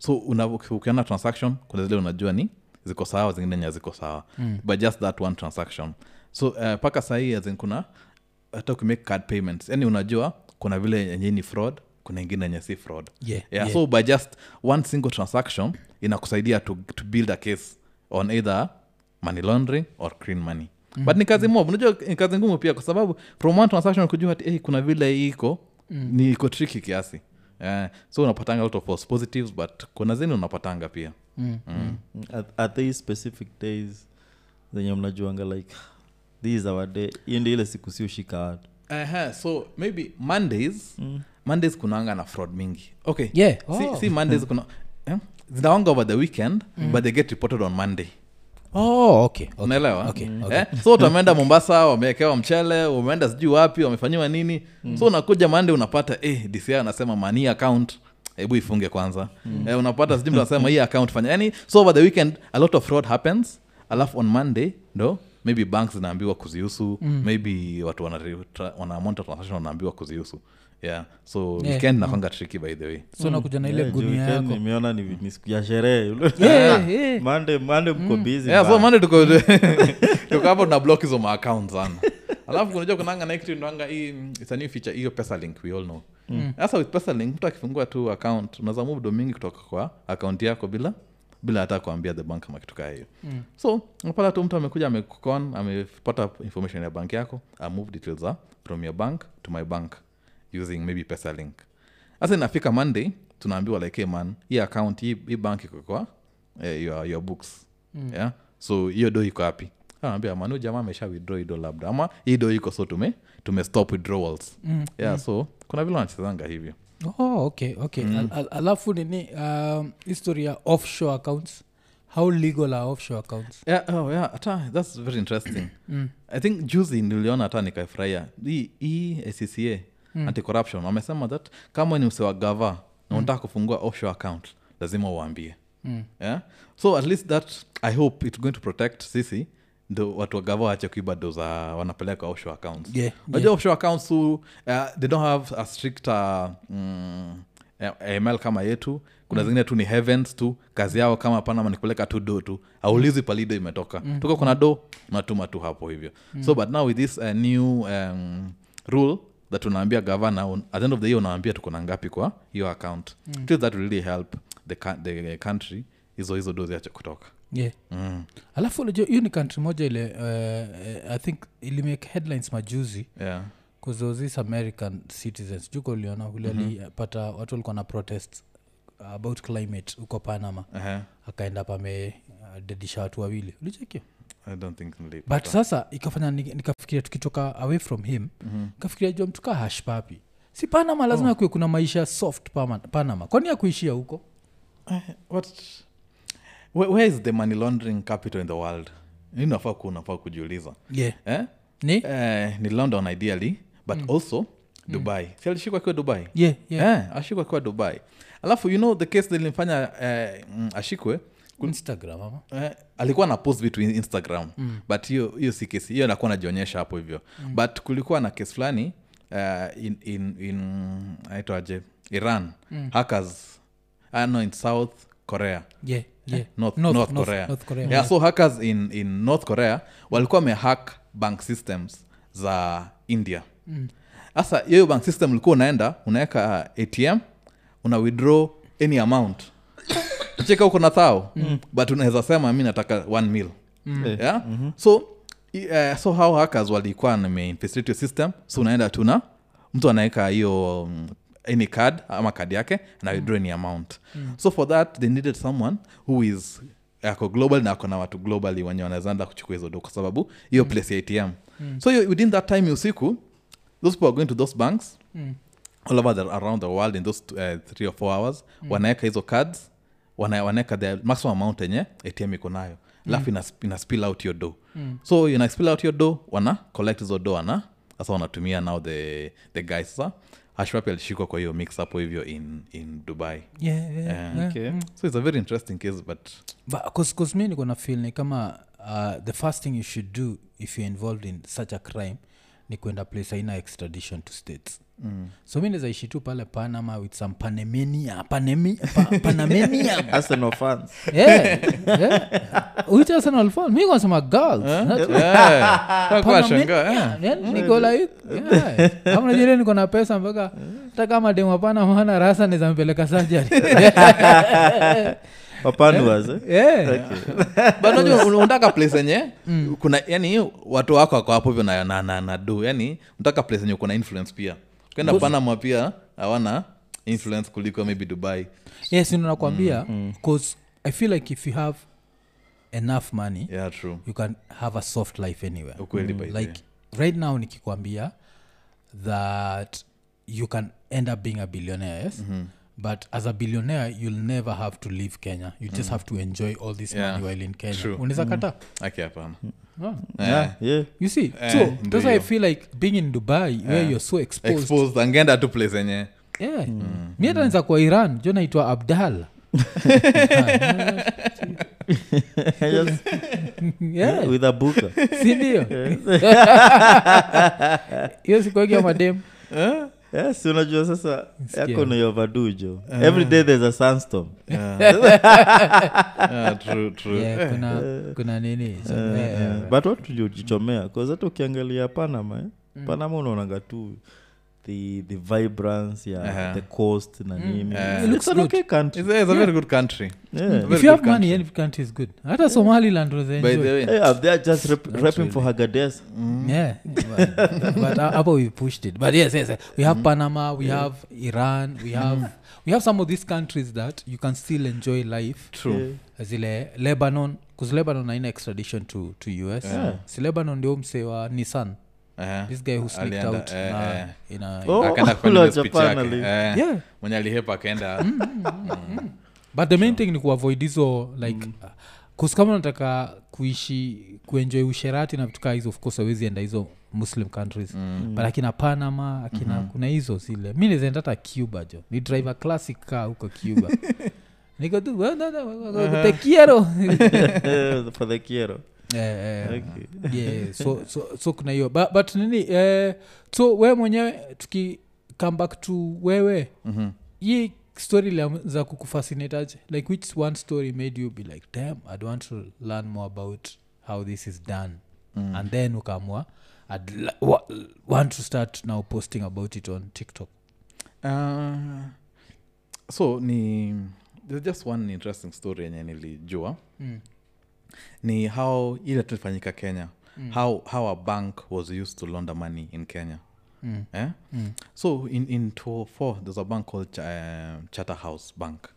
so una, ukiona transaction kuna zile unajua ni ziko sawa zingine nye ziko sawa Mm. but just that one transaction so uh, sahii azin kuna hata ukimake card payments yani unajua kuna vile yenye ni fraud kuna ingine yenye si fraud Yeah, yeah, yeah. so by just one single transaction inakusaidia to, to build a case on either money laundering or clean money mm. but ni kazi mob unajua ni kazi ngumu pia kwa sababu from one transaction kujua ati hey, kuna vile hii iko mm. ni iko triki kiasi Eh, so unapatanga lot of false positives but kuna zeni unapatanga pia Mm. mm. At these specific days zenye mnajuanga like this is our day hiyo ndio ile siku sioshika watu uh so maybe mondays mm. mondays kunaanga na fraud mingi okay Yeah. Oh. si mondays kuna eh? zinawanga over the weekend but they get reported on monday Oh, okay, okay. unaelewa Okay, okay. eh? so wameenda mombasa wamewekewa mchele umeenda sijui wapi wamefanyiwa nini. So unakuja mande unapata eh, dci anasema mani account hebu ifunge kwanza. Eh, unapata sijui mtu anasema hii account fanya. Yani so over the weekend a lot of fraud happens. Alafu on monday ndo maybe banks zinaambiwa kuzihusu. Maybe watu wana, tra- wana transaction wanaambiwa kuzihusu yeah. So Yeah. weekend nakwanga triki by the way. So nakuja na ile Yeah, gunia yako. nimeona ni, ni siku ya sherehe. Yeah, yeah. mande mande mko busy yeah, so mande tuko tuko hapo na block hizo maacount sana alafu kunajua kunanga na kitu ndanga hii mm, it's a new feature hiyo pesa link we all know. Sasa with pesa link mtu akifungua tu account unaweza move do mingi kutoka kwa account yako bila bila hata kuambia the bank ama kitu kaa hiyo. Mm. so unapata tu mtu amekuja amekukon amepata information ya bank yako amove details from your bank to my bank using maybe pesa link sasa inafika monday tunaambiwa like hey man hii account hii, hii bank iko kwa eh, your, your books. Mm. yeah? so hiyo do iko hapi anaambia manu jamaa amesha withdraw ido labda. Ama hii do iko so tume tume stop withdrawals. Mm, yeah so kuna vile wanachezanga hivyo. Oh, okay okay. Al, al, alafu nini um, history ya offshore accounts how legal are offshore accounts? Yeah, oh, yeah, hata that's very interesting. Mm. i think juzi niliona hata nikaifurahia hii hii acca Mm. anti corruption wamesema that kama ni usewa gava na unataka kufungua offshore account lazima uambie Mm. yeah? so at least that i hope it's going to protect sisi ndo watu wagava wache kuiba do za wanapeleka offshore accounts Yeah, yeah. offshore accounts who, uh, they don't have a strict uh, mm, ml kama yetu kuna zingine tu ni heavens tu kazi yao kama panama ni kupeleka tu do tu aulizi palido imetoka mm. tuko kuna do natuma tu hapo hivyo mm. so but now with this uh, new um, rule that unaambia gavana at the end of the year unaambia tuko na ngapi kwa hiyo account mm. that really help the, the country hizo hizo do ziache kutoka yeah mm. alafu unajua hiyo ni country moja ile uh, i think ilimake headlines majuzi yeah. this american citizens juko uliona ulipata mm-hmm. watu walikuwa na protest about climate huko panama uh-huh. akaenda pame uh, dedisha watu wawili ulichekio i don't think nilipata. but sasa ikafanya nikafikiria tukitoka away from him Mhm. nikafikiria jua mtuka hash papi. Si panama lazima kuwe kuna maisha soft Pama- panama. Kwani ya kuishia huko what? Where, where is the money laundering capital in the world? Ninafaa nafaa kujiuliza. Yeah. eh? ni? Eh, ni london ideally but also dubai. Si alishikwa akiwa dubai? Yeah, yeah. eh, ashikwa akiwa dubai. Alafu you know the case lilimfanya eh, mm, ashikwe instagram ama eh, alikuwa na post vitu instagram mm. but hiyo hiyo si kesi hiyo nakuwa najionyesha hapo hivyo mm. but kulikuwa na kesi fulani uh, in, in, in aitwaje iran mm. hackers uh, no in south korea yeah, yeah. north, North- north, North- korea, North Korea. Yeah, so hackers in, in north korea walikuwa wamehack bank systems za india sasa hiyo bank system ulikuwa unaenda unaweka atm una withdraw any amount cheka uko na thao. But unaweza sema mi nataka one mil. Mm. yeah? so i- eh, so how hackers walikuwa nimeinfiltrate system. So unaenda tuna mtu anaweka hiyo um, any card ama card yake na withdraw any amount. So for that they needed someone who is ako global na ako na watu globally wenye wanawezaenda kuchukua hizo do kwa sababu hiyo place ya atm so you- within that time usiku those people are going to those banks Mm. all over the, around the world in those uh, three or four hours. Mm. wanaweka hizo cards wanaweka the maximum amount enye atm iko nayo alafu ina, ina spill out your do mm. so ina spill out your do wana collect hizo do ana sasa wanatumia now the, the guy sasa hashwapi alishikwa kwa hiyo mix hapo hivyo in, in dubai yeah, yeah, Yeah. yeah. okay. so it's a very interesting case but butbcause mi niko na feel ni kama uh, the first thing you should do if you're involved in such a crime ni kwenda place aina extradition to states mm. so mi nizaishi tu pale panama with some panemania panemi, pa, panamanium Arsenal fans yeah, yeah. which arsenal fan mi kasema girls Not- yeah. Yeah. Niko like yeah. Kama unajua niko na pesa mpaka hata kama demapana maana rasa nizampeleka sajari eh? un- unataka place yenye kuna yani watu wako wako hapo hivyo na, na, na, na do yani unataka place enye kuna influence pia. Kwenda panama pia hawana influence kuliko maybe dubai. Yes nakwambia? Bcause i feel like if you have enough money yeah true. you can have a soft life anywhere. Ukweli mm. like right now nikikwambia that you can end up being a billionaire yes but as a billionaire you'll never have to leave kenya. You just have to enjoy all this Yeah, money while in kenya. true. unaweza kata hapana. No. yeah, yeah. you see Eh, so that's why i feel like being in dubai where you're so exposed. Exposed angeenda tu place enye yeah. mi hata naeza kwa iran jo naitwa abdal. Just yeah. with a buka sindio hiyo sikuagia madem yes unajua sasa yako ni overdujo every day there's a sunstorm yeah, true, true. yeah, kuna, kuna nini? So, Eh, yeah, eh, yeah. but watu tulijichomea bcause hata ukiangalia panama eh? panama unaonaga tu the, the vibrance ya -huh. the coast na nini. It It's an okay country. It's, it's a very good country. Yeah. Very if you have good money any country is good. Hata somaliland was by the way. Hey, they are just rep, repping for hagades yeah. But, but uh, we pushed it. But yes yes we have panama we have iran we have we have some of these countries that you can still enjoy life. True. Zile lebanon bcause lebanon aina extradition to, to us Yeah. si lebanon ndio msewa nissan this guy who sneaked out na, in a, Oh, akaenda ule wa speech yake. Eh, yeah. Mwenye alihepa akaenda. But the main thing ni kuavoid hizo like mm. kama unataka kuishi kuenjoy usherati na vitu kaa hizo of course awezi enda hizo muslim countries. Mm. but akina panama akina mm-hmm. kuna hizo zile. Mi nizaenda hata cuba jo. Ni driver classic car huko cuba. Niko tu "Well, no, no, no, te quiero. For the kiero Eh, eh, Okay. yeah, so, so, so kuna hiyo but, but nini uh, so wewe mwenyewe tuki come back to wewe Mhm. hii story za kukufascinataje like which one story made you be like dam i'd want to learn more about how this is done mm. and then ukaamua i'd la- wa- want to start now posting about it on tiktok Uh, so ni there's just one interesting story yenye nilijua mm. Ni how ile tulifanyika kenya mm. how, how a bank was used to launder money in kenya Mm. eh? Mm. so in, in 204 there's a bank called Ch uh, charterhouse bank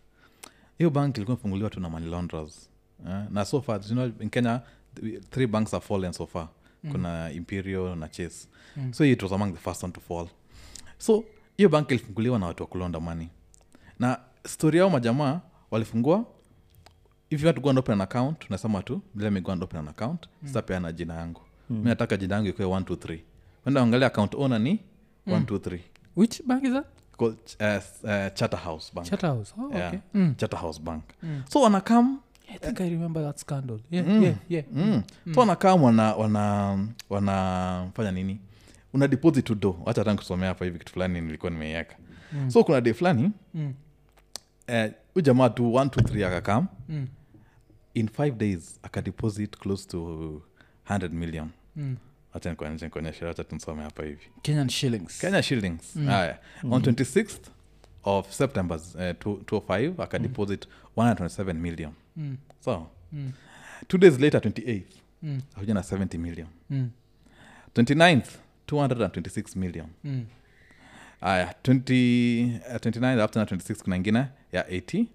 hiyo bank ilikuwa imefunguliwa tu na money launderers eh? na so far you know, in kenya th- three banks are fallen so far mm. kuna imperial na chase mm. so it was among the first one to fall so hiyo bank ilifunguliwa na watu wa kulonda money na story yao majamaa walifungua if you want to go and open an account unasema tu let me go and open an account mm. sitapeana jina yangu. Mm. mi nataka jina yangu ikuwe 123 wenda angalia account owner ni 123 which bank is that? Called uh, uh, charterhouse bank. Oh, yeah. okay. Mm. charterhouse bank. So wanakam i think i remember that scandal. Yeah yeah yeah. Mm. so wanakam wana wana wanafanya nini? Una deposit to do wacha hata hapa hivi kitu fulani nilikuwa nimeiweka. Mm. so kuna day fulani Mm. eh, huyu jamaa tu 1 2 3 akakam Mm. In five days akadeposit close to 100 million Mm. hapa hivi kenyan shillings kenya shillings haya on 26th of september uh, 205 akadeposit 127 million Mm. so Mm. two days later 28th Mm. akuja na 70 million Mm. 29th 226 million Mm. aya 20, uh, 29 after na 26 kuna ingine ya 80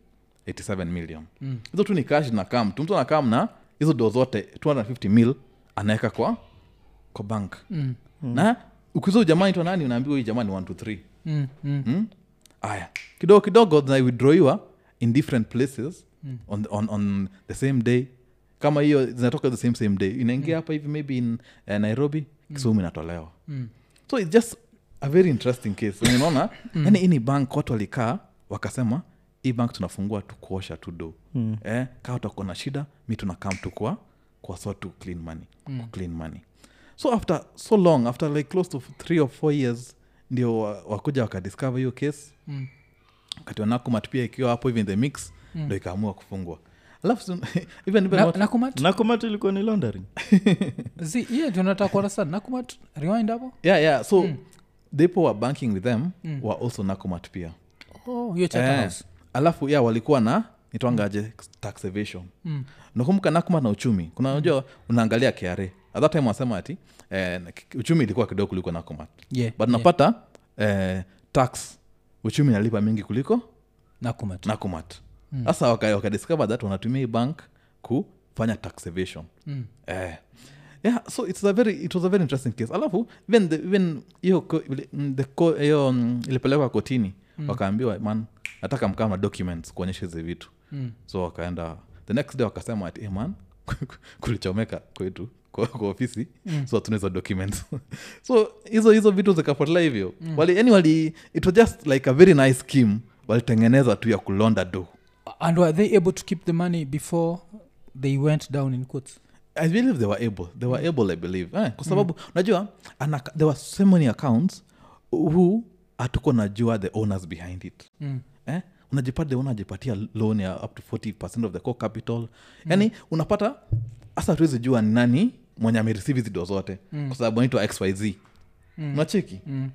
87 million Mm. hizo tu ni cash na kam tu mtu anakam na hizo do zote 250 mil anaweka kwa kwa bank Mm. na ukiuza jamaa itwa nani unaambiwa hii jamaa ni 123 Mm. Mm. hmm? aya kidogo kidogo zinawidroiwa in different places mm. on, on, on the same day kama hiyo zinatoka the same same day inaingia hapa hivi maybe in uh, nairobi kisumu inatolewa Mm. so its just a very interesting case unaona yani ini bank watu walikaa wakasema hii bank tunafungua tukuosha tu do mm. eh, kaa utakuwa na shida mi tunakam tu kwa kwa so tu clean money. Mm. clean money. So after so long after like close to three or four years ndio wakuja wakadiscover hiyo case. Mm. kati wanakumat pia ikiwa hapo hivi in the mix ndo ikaamua kufungwa nakumat ilikuwa ni laundering. Nakumat rewind hapo? Yeah yeah. So mm. people were banking with them mm. were also nakumat pia. Oh Eh. Alafu ya walikuwa na nitwangaje tax evasion Mm. nakumbuka nakuma na uchumi kuna unajua unaangalia kra at that time wasema ati eh, uchumi ilikuwa kidogo kuliko nakuma Yeah, but yeah. napata eh, tax uchumi nalipa mingi kuliko nakumat nakumat sasa mm. waka, that wanatumia hii bank kufanya tax evasion Mm. eh. yeah so it's a very, it was a very interesting case alafu even the, even hiyo mm, mm, ilipelekwa kotini mm. wakaambiwa man nataka mkama documents kuonyesha hizi vitu. Mm. so wakaenda the next day wakasema at hey man kulichomeka kwetu kwa, kwa ofisi. Mm. so tunaweza documents. So hizo hizo vitu zikafuatila hivyo. Mm. wali, yani wali it was just like a very nice scheme walitengeneza tu ya kulonda do. And were they able to keep the money before they went down in courts i believe they were able. They were able i believe. Eh, kwa sababu unajua there were so many accounts who hatuko najua the owners behind it mm. eh? unajipata unajipatia ajipatia loan ya up to 40 of the core capital yani unapata hasa tuwezi jua ni nani mwenye amereceive hizi do zote mm. kwa sababu anaitwa xyz mm. unacheki Mm.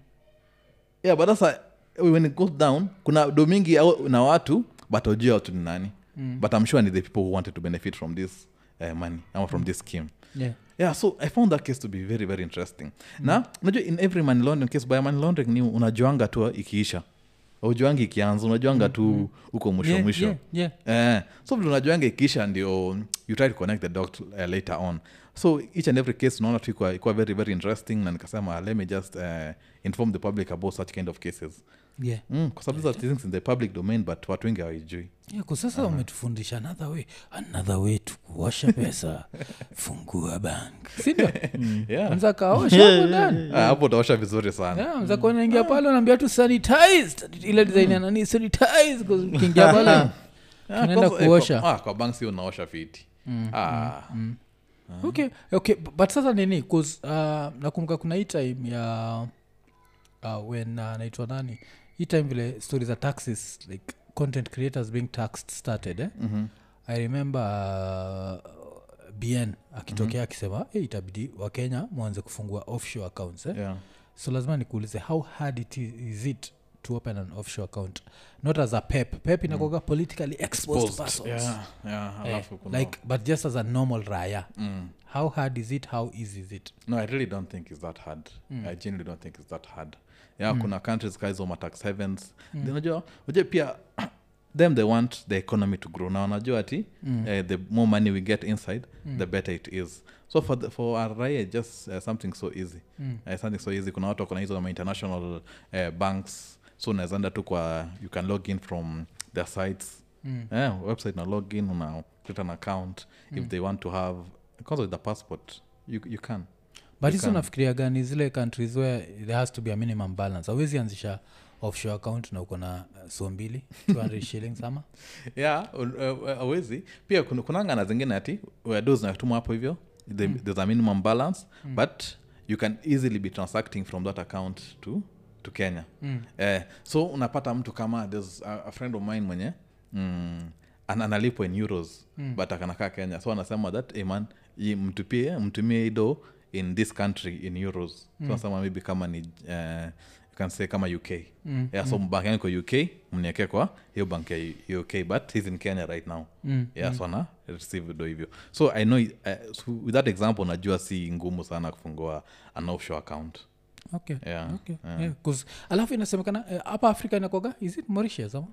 yeah but sasa when it goes down kuna do mingi na watu but ujua watu ni nani mm. but i'm sure ni the people who wanted to benefit from this uh, money ama from this scheme yeah yeah so i found that case to be very very interesting. Mm. na unajua in every money laundering case by money laundering ni unajuanga tu ikiisha. Ujuangi ikianza unajuanga tu huko mwisho yeah, mwisho yeah, yeah. Eh, so vile unajuanga ikiisha ndio you try to connect the dot uh, later on. So each and every case unaona tu ikuwa very very interesting na nikasema let me just uh, inform the public about such kind of cases yeah. Mm, kwa sababu these things in the public domain but watu wengi hawaijui. Yeah, kwa sasa umetufundisha another way. Another way to kuosha pesa. Fungua bank. Sindio yeah. kaosha ndani. Ah, hapo utaosha vizuri sana. Yeah, mza kuwa pale unaambia tu sanitized ile design ya nani? Sanitized ukiingia pale Ah, tunaenda kwanza, eh, kuosha. kwa, ah, kwa bank si unaosha fiti ah, okay okay but sasa nini? 'cause, uh, nakumbuka kuna hii time ya uh, when uh, naitwa nani hii time vile story za taxes like content creators being taxed started eh? mhm. i remember uh, bn akitokea akisema hey, itabidi wakenya mwanze kufungua offshore accounts eh? yeah. so lazima nikuulize how hard it is, is it to open an offshore account not as a pep pep inakoga politically exposed, Exposed. persons Yeah, yeah, Eh, like but just as a normal raya Mm. how hard is it how easy is it no i really don't think it's that hard i genuinely don't think it's that hard yeah kuna countries kaizo matax heavens mm. unajua unajua pia them they want the economy to grow na wanajua ati mm. uh, the more money we get inside mm. the better it is so for, the, for our raia just uh, something so easy mm. uh, something so easy kuna watu wakona hizo ma international uh, banks so unawezaenda tu kwa you can log in from their sites mm. yeah, website na log in una create an account mm. if they want to have because of the passport you, you can but hizo nafikiria gani zile countries where there has to be a minimum balance? Awezi anzisha offshore account na uko na uh, so mbili 200 shillings ama? Yeah awezi pia kuna- kunanga na zingine ati do zinatumwa hapo hivyo the, there's a minimum balance but you can easily be transacting from that account to, to kenya. Mm. eh, so unapata mtu kama there's a, a friend of mine mwenye mm, ana- analipwa in euros mm. but akanakaa kenya. So anasema that hey man mtupie mtumie ido in this country in euros mm. maybe kama ni uh, you can say kama uk Mm, yeah, so bank yangu kwa uk mniekee kwa hiyo bank ya uk but he's in kenya right now Mm, yeah so ana receive do hivyo so i know uh, so with that example najua si ngumu sana kufungua an offshore account okay yeah, okay yeah. yeah, alafu inasemekana eh, hapa africa inakoga is it mauritius ama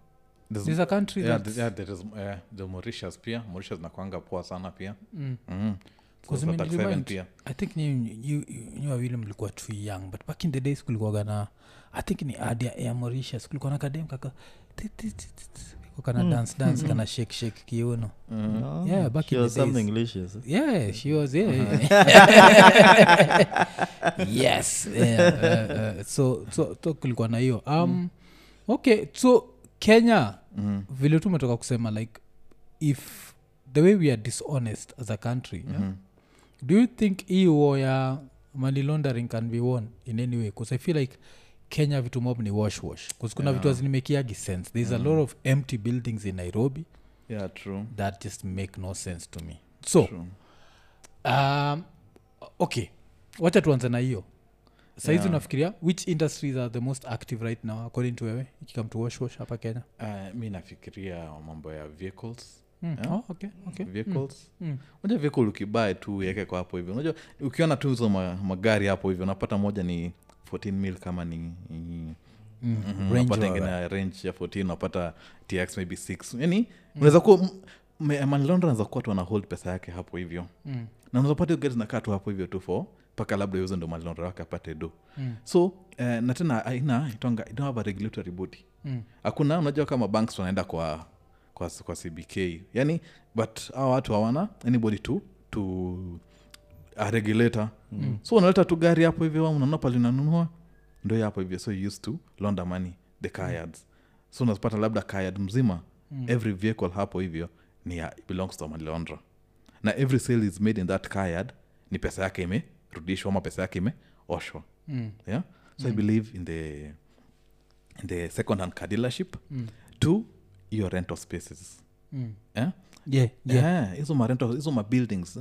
There's- there's a country yeah, that's- yeah, there is, uh, the mauritius pia mauritius nakwanga poa sana pia Mm. mm. I think nyi wawili mlikuwa too young but back in the days kulikuwaga na i think ni ad air mauritius kulikuwa na kadem kaka ti- ti- ti- ti- ti- kako kana dance dance kana shake shake kiuno mm. No, Yeah, back she in was something days. delicious. yeah she was yeah yes yeah, uh, uh, so so so kulikuwa na hiyo um okay so kenya Mm. vile tu kusema like if the way we are dishonest as a country yeah? Do you think hii war ya money laundering can be won in any way? Because i feel like kenya vitu mob ni wash wash. Bcause kuna Yeah. vitu azinimekiagi sense. There's a lot of empty buildings in nairobi. Yeah true. That just make no sense to me. So true. um, okay. Wacha tuanze na hiyo. Saizi Yeah. unafikiria which industries are the most active right now according to wewe ikikam to wash wash hapa kenya? Uh, mi nafikiria mambo ya vehicles mm. Yeah. oh, okay, okay. vehicles Mm. unajua vehicle ukibae tu uweke kwa hapo hivyo unajua ukiona tu hizo ma, magari hapo hivyo unapata moja ni 14 mil kama ni, Mm. Range unapata ingine ya range ya 14 unapata tx maybe 6 yani unaweza kuwa manlondo anaweza kuwa tu anahold pesa yake hapo hivyo Mm. na unaweza gari zinakaa tu hapo hivyo tu fo mpaka labda yuzo ndo manlondra wake apate do Mm. so uh, na tena aina itonga don't have a regulatory body Mm. hakuna unajua kama banks wanaenda kwa kwa, kwa cbk yani but hawa watu hawana anybody to to a regulator. Mm. so unaleta tu gari hapo hivyo unaona pale unanunua. Ndo hapo hivyo so you used to launder money the car yards so unapata labda card mzima mm. every vehicle hapo hivyo ni ya, belongs to malondra na every sale is made in that car yard ni pesa yake imerudishwa ama pesa yake imeoshwa. Mm. yeah? So i believe in the in the second hand car dealership. Mm. to your rental spaces. Mm. yeah? Yeah, yeah. Yeah, hizo marento hizo mabuildings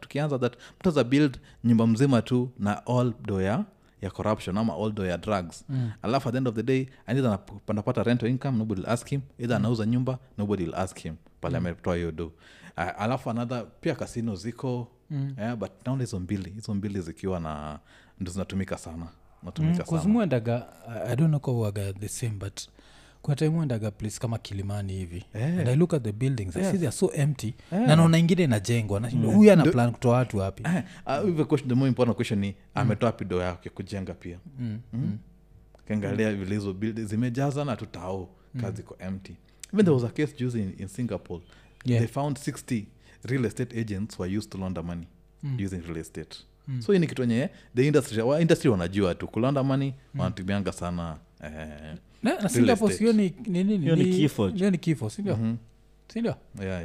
tukianza that mtaza build nyumba mzima tu na all do ya ya corruption ama all do ya drugs. Mm. alafu at the end of the day anaweza anapata rental income nobody will ask him. Either anauza nyumba nobody will ask him. Pale ametoa hiyo do. Uh, alafu another pia kasino ziko. Mm. yeah, but naona hizo mbili hizo mbili zikiwa na ndo zinatumika sana. Natumika sana. kuzimwendaga i don't know kauaga the same but kuna time mwendaga place kama kilimani hivi. Yeah. and i look at the buildings i see they are so empty. Yeah. na naona ingine inajengwa. Na huyu ana plan kutoa watu wapi? Eh, uh, question the more important question ni ametoa pido yake kujenga pia? Mm, mm. kiangalia vile hizo build- zimejaza na tutao. Kazi iko empty. Even there was a case juzi in, in singapore. Yeah. they found 60 real estate agents were used to launder money Mm. using real estate. So hii ni kitu enye the industry, industry wanajua tu. Kulanda money wanatumianga sana. Eh, na, sio ni nini? Ni kifo. hiyo ni kifo sindio mhm. sindio yeah,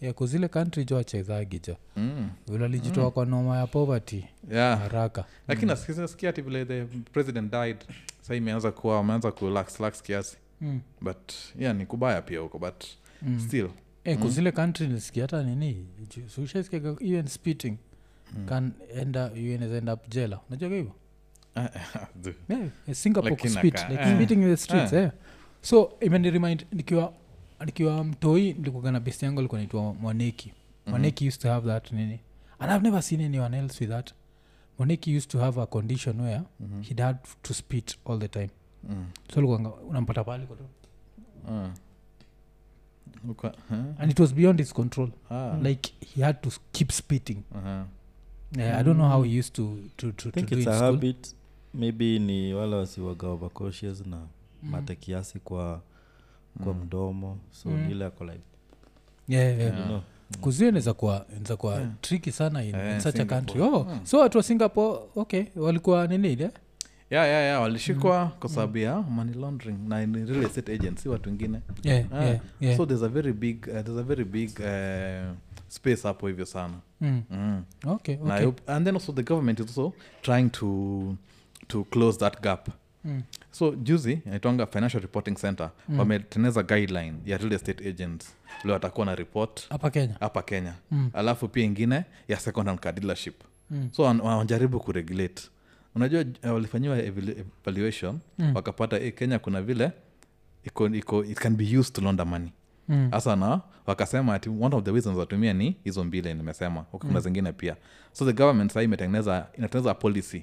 yeah, kuzile country jo achezagi jo. Mm. vile alijitoa kwa noma ya poverty. Yeah. haraka. Lakini mm. nasikia ti vile the president died sa imeanza kuwa ameanza kulaxlax kiasi. Mm. but yeah ni kubaya pia huko but Mm. still. Eh, kuzile kantri nilisikia hata nini sushaskiaga even spitting can enda you end up jela unajua hivyo yeah, singapore Lakini kuspit like spitting in the streets Eh. eh. so imenirimind nikiwa nikiwa mtoi nilikuwa na best yangu alikuwa naitwa mwaneki mwaneki used to have that nini and i've never seen anyone else with that mwaneki used to have a condition where Mhm. he'd had to spit all the time Mm. so likuanga unampata pale kwa uh. Okay. Huh? and it was beyond his control Ah. like he had to keep spitting Aha. yeah, i don't know how he used to, to, to, I to do it's it a school. habit maybe ni wale wasiwaga overcautious na mate kiasi kwa kwa Mm. mdomo so Mm. mm. ile ako like yeah, yeah. Yeah. you know, kuzio inaweza kuwa inaweza kuwa Yeah. triki sana in, yeah, in such a country oh, yeah. so watu wa singapore okay walikuwa nini ile yeah, yeah, yeah. walishikwa kwa sababu ya money laundering na in real estate agency watu wengine yeah, yeah. yeah, yeah. so there's a very big uh, there's a very big uh, space hapo hivyo sana mm. mm. okay, okay. Na, and then also the government is also trying to to close that gap Mm. so juzi inaitwanga financial reporting center Mm. wametengeneza guideline ya real estate agents vile watakuwa na report hapa kenya hapa kenya Mm. alafu pia ingine ya second hand car dealership Mm. so wan- wanajaribu kuregulate unajua uh, walifanyiwa evaluation Mm. wakapata eh, kenya kuna vile iko, iko, it can be used to launder money Mm. na wakasema ati one of the reasons watumia ni hizo mbili nimesema kuna mm. zingine pia so the government sahii imetengeneza inatengeneza policy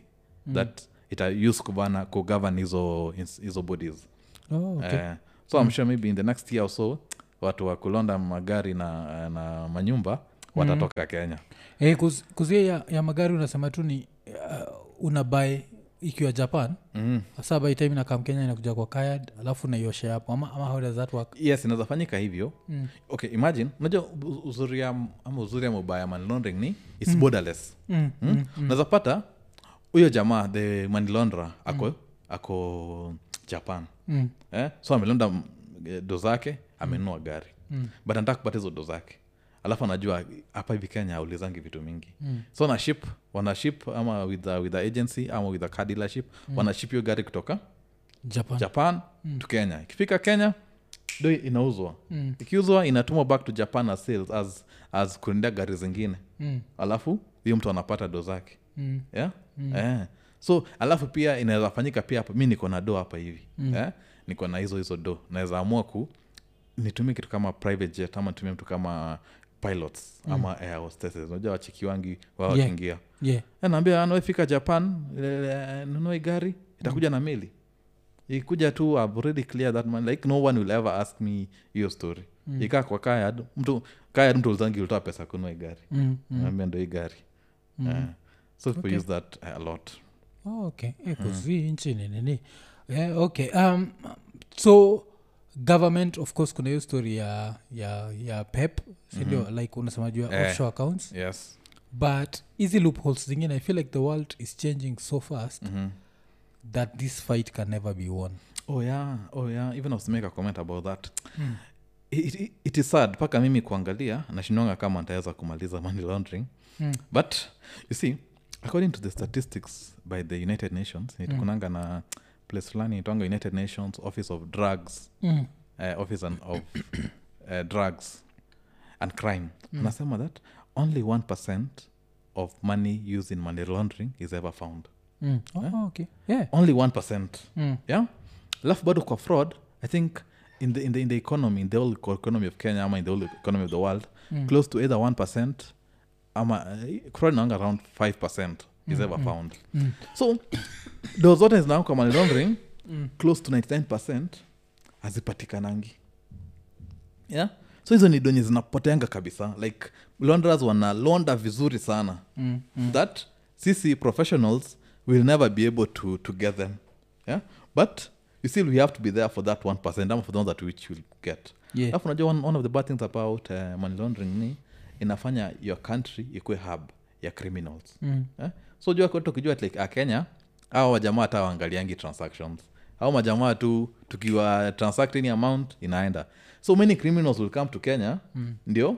that ita use kugovern hizo hizo bodies Oh, okay. uh, so i'm sure maybe in the next year or so watu wa kulonda magari na, na manyumba watatoka kenya hey, kuzia ya, ya magari unasema tu ni uh, unabae ikiwa japan mm. by time inakam kenya inakuja kwa kayad alafu naiosha hapo ama, ama how does that work yes inaweza fanyika hivyo mm. okay imagine unajua uzuri ama uzuri ya mobaya money laundering ni its borderless Mm. mm. Mm. unaweza pata huyo jamaa the manilondra ako ako ako japan Mm. eh? so amelonda mm, eh, do zake amenunua gari Mm. but anataka kupata hizo do zake alafu anajua hapa hivi kenya aulizangi vitu mingi Mm. so na ship wana ship ama with a agency ama with car dealership wana ship hiyo gari kutoka japan japan to kenya ikifika kenya do inauzwa Mm. ikiuzwa inatumwa back to japan as sales as, as kuendea gari zingine Mm. alafu hiyo mtu anapata do zake Mm. yeah? eh. so alafu pia inaweza fanyika pia hapa mi niko na do hapa hivi. Mm. eh? niko na hizo hizo do naweza amua ku nitumie kitu kama private jet ama nitumie mtu kama pilots mm. ama air hostesses. Unajua wachikiwangi wao wakiingia. Yeah. Yeah. naambia anawefika japan nunue gari. Itakuja na meli ikuja tu I've already clear that man like no one will ever ask me hiyo story. Mm. ikaa kwa kayad mtu kayad mtu ulizangi ulitoa pesa kunua hii gari. Mm, naambia ndo hii gari. Eh, so people Okay. use that a lot. Oh, okay. Eh, mm. hii nchi nini? Yeah, okay. Um, so government of course kuna hiyo story ya ya ya pep sindio mm-hmm. like unasema juu ya Eh. offshore accounts? Yes. But hizi loopholes zingine i feel like the world is changing so fast mm-hmm. that this fight can never be won. Oh yeah. Oh yeah. Even I was make a comment about that. It, it, it is sad. Mpaka mimi kuangalia nashindwanga kama ntaweza kumaliza money laundering. Mm. but you see according to the statistics by the united nations mm. kunanga na place fulani itwanga united nations office of drugs mm. uh, office and of uh, drugs and crime mm. anasema that only 1 percent of money used in money laundering is ever found Mm. Oh, okay yeah only 1 percent mm. yeah alafu bado kwa fraud i think in the, in the, in the economy in the whole economy of kenya ama in the whole economy of the world Mm. close to either 1% ama fraud naanga around 5 percent is ever found. Mm. so do zote zinaanguka money laundering Mm. close to 99 percent hazipatikanangi yeah? So hizo ni donye zinapoteanga kabisa. Like launderers wanalonda vizuri sana. Mm. that sisi professionals will never be able to, to get them. Yeah? But you still we have to be there for that 1 percent ama for the ones that which will get. Yeah. Alafu unajua one, one of the bad things about uh, money laundering ni inafanya your country ikuwe hub ya criminals mm. eh? so jua kote ukijua like a kenya au wajamaa hata waangaliangi transactions au majamaa tu tukiwa transact any amount inaenda so many criminals will come to kenya mm. ndio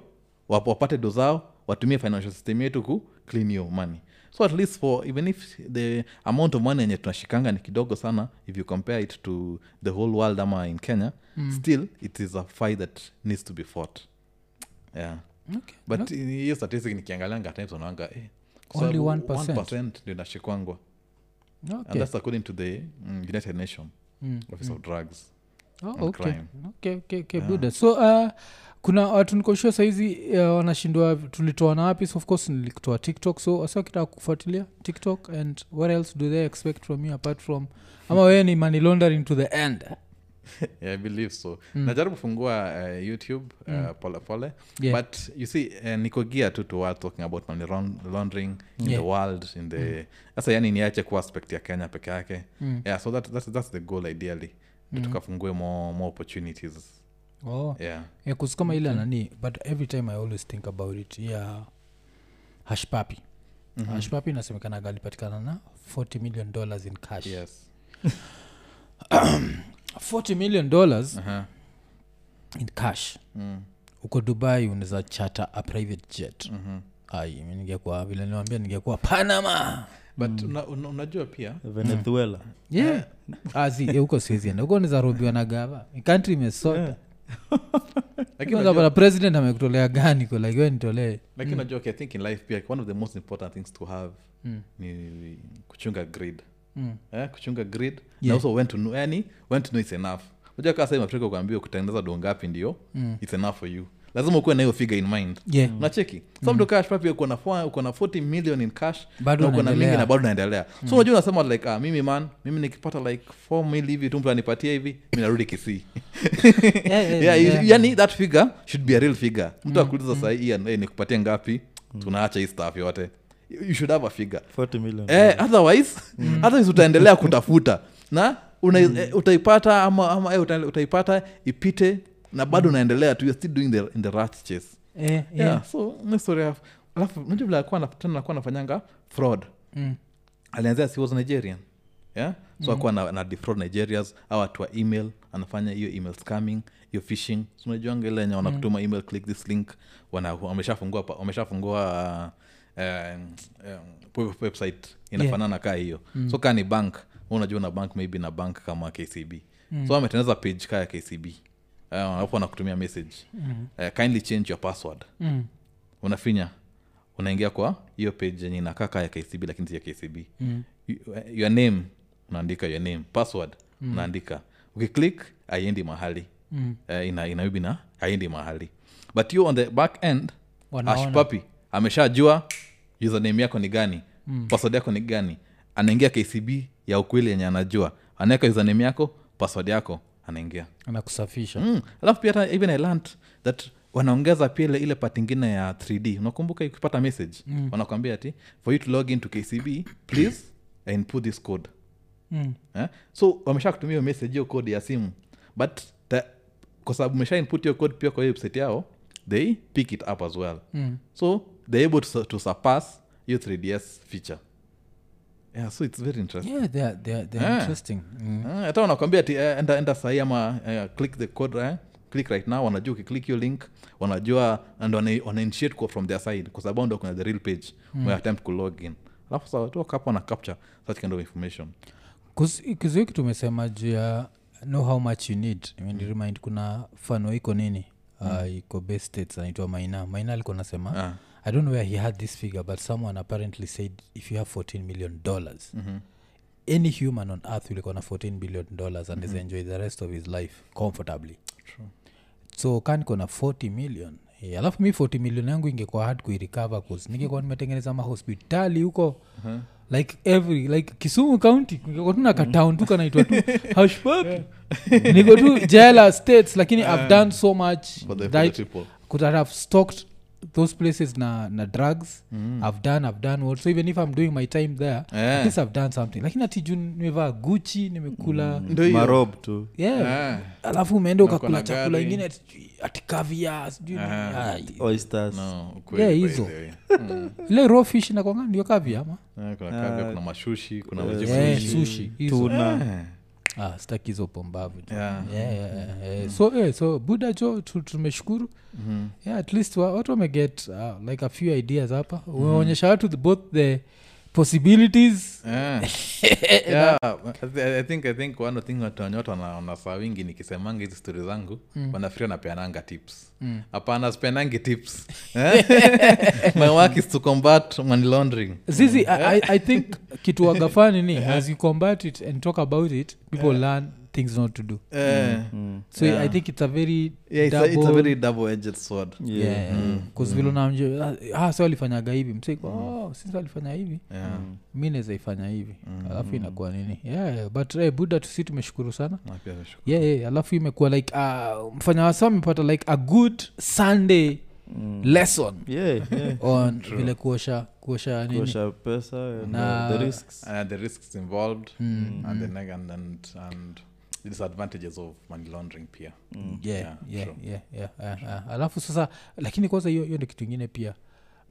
wapate do zao watumie financial system yetu ku clean your money so at least for even if the amount of money yenye tunashikanga ni kidogo sana if you compare it to the whole world ama in kenya mm. still it is a fight that needs to be fought yeah okay. but hiyo statistic nikiangalianga times unaanga eh, kwa Only sababu 1%. 1% ndio inashikwangwa and that's according to the mm, united nation Mm. office of drugs Oh, okay. Okay, okay, okay, buda. so uh, kuna watu nikoshua saizi uh, tulitoa na wapi so of course nilitoa tiktok so wasa kitaka kufuatilia tiktok and what else do they expect from you apart from ama wewe ni money laundering to the end yeah, i believe so. Najaribu fungua uh, youtube uh, pole pole. Yeah. but you see uh, niko gear tu to world talking about money laundering in Yeah. the world in the sasa yani niache kuwa aspect ya kenya peke yake. Mm. yeah so that, that's, that's the goal ideally. Mm. tukafungue more, more opportunities. Oh. yeah. Yeah, kuzi kama ile nani but every time i always think about it yeah hashpapi mm-hmm. hashpapi inasemekanaga alipatikana na 40 million dollars in cash. Yes 40 million dollars uh-huh. in cash mm. uko dubai unaweza chata a private jet mm-hmm. ai ningekuwa vile niwambia ningekuwa panama but una, una, unajua pia venezuela yeah. azi eh, huko siwezienda huko nizarobiwa na gava country imesota yeah kwanza president amekutolea gani ko like nitolee lakini unajua okay, i think in life pia one of the most important things to have Mm. ni kuchunga grid Mm. Eh, kuchunga grid. Yeah. na also when to know, yani when to know it's enough. Unajua kaa sai mafrika kuambiwa kutengeneza do ngapi ndio Mm. it's enough for you. Lazima ukuwe na hiyo figure in mind. Yeah. Unacheki so mtu cash papi uko na uko na 40 million in cash Bado uko na mingi na bado naendelea so unajua unasema like ah, mimi man mimi nikipata like 4 mil hivi tu mtu anipatia hivi mi narudi kisii. Yeah, yeah, you- yani that figure should be a real figure. Mtu akuuliza sahii hey, nikupatie ngapi tunaacha hii staff yote you should have a figure. 40 million. Eh, otherwise otherwise utaendelea kutafuta. Na una, eh, utaipata ama, ama eh, uta, utaipata ipite na bado unaendelea tu you're still doing the, in the rat chase. Eh, yeah. yeah. so story of alafu unajua vile alikuwa na- tena alikuwa anafanyanga fraud. Mm. alianzia si was nigerian. Yeah? So akuwa na, na defraud nigerias au atua email anafanya hiyo email scamming hiyo fishing So unajuanga ile enye wanakutuma email click this link wameshafungua wameshafungua uh, um, um, website inafanana kaa hiyo. So kaa ni bank. Unajua na bank maybe na bank kama kcb so ametengeneza page kaa ya kcb uh, anakutumia message. Mm. uh, kindly change your password. Mm. unafinya. Unaingia kwa hiyo page yenye inakaa kaa ya kcb lakini si ya kcb Mm. Your name unaandika your name. Password unaandika. Ukiclick aiendi mahali. Mm. uh, ina, inaibi na aiendi mahali. But you on the back end ashpapi ameshajua username yako ni gani mm. password yako ni gani anaingia kcb ya ukweli yenye anajua anaweka username yako password yako anaingia anakusafisha mm. alafu pia even i learned that wanaongeza pia ile ile part ingine ya 3d unakumbuka ukipata message mm. wanakwambia ti for you to log into kcb please input this code Mm. eh? so wamesha kutumia hiyo message hiyo code ya simu but the, kwa sababu umesha input hiyo code pia kwa hiyo website yao they pick it up as well Mm. so they're able to, to surpass hiyo 3ds feature yeah so it's very interesting yeah they're, they're, they are, they are Yeah. interesting mm. Ah, hata wanakwambia ti eh, enda, enda sahii ama eh, click the code eh, click right now wanajua ukiclick hiyo link wanajua and wana, wana from their side kwa sababu ndo kuna the real page mm. where attempt ku log in alafu sa watu wakapo wana capture such kind of information kizio kitu umesema juu ya know how much you need mm. remind kuna fano iko nini uh, iko base states anaitwa maina maina alikuwa nasema Ah. I don't know where he had this figure but someone apparently said if you have 14 million dollars Mhm. any human on earth will na 14 billion dollars and is enjoy the rest of his life comfortably. True. so kan kona 40 million? Yeah, alafu mi 40 million yangu ingekuwa hard kuirecover cause ningekuwa nimetengeneza mahospitali huko. Uh-huh. like every like kisumu county ningekuwa tu nakatown tu kanaitwa tu. Hashpap niko tu jela states lakini i've done so much that could have stocked those places na, na drugs mm. i've done i've done what so even if i'm doing my time there yeah. at least i've done something lakini ati juu nimevaa guchi nimekula hiyo. marob tu yeah Ah. alafu umeenda ukakula chakula ingine ati- kavia sijui nini. Ah. Ai. oysters no ukweli Yeah, by hizo. the way. Mm. ile raw fish nakwanga ndio kavia ama Eh, kuna kuna mashushi kuna eh, yeah, sushi. sushi hizo tuna Eh. Ah, staki hizo pombavu tu. Yeah. yeah, yeah, yeah, yeah. so yeah, so buda jo tumeshukuru Mhm. yeah, at least wa- watu wameget uh, like a few ideas hapa umeonyesha watu the, both the possibilities. Eh. yeah, I I think i think one thing watu wenye watu wana- wanasaa wingi nikisemanga hizi stori zangu mm. wanafikiria napeananga tips. Mm. hapana sipeanangi tips. My work is to combat money laundering. Zizi I, I, i think kitu wagafani ni as you combat it and talk about it people learn things not to do. Yeah. Mm. so Yeah. i think it's a very yeah, it's, a, it's a very double edged sword. Yeah. ah, si walifanyaga hivi. Msik oh, sisi walifanya hivi. Yeah. mi naweza ifanya hivi. Alafu inakuwa nini? Yeah, yeah. but hey, buda tusi tumeshukuru sana. Yeah, yeah. alafu imekuwa like uh, mfanya wasa amepata like a good sunday Mm. lesson Yeah, yeah. on vile kuosha kuosha nini? Pesa and Na- uh, the risks. Uh, the risks involved. Mm, and, the neg- and, and, and disadvantages of money laundering pia yeah, Yeah, yeah, sure. yeah, yeah, yeah, uh, alafu sasa lakini kwanza hiyo ndio kitu ingine pia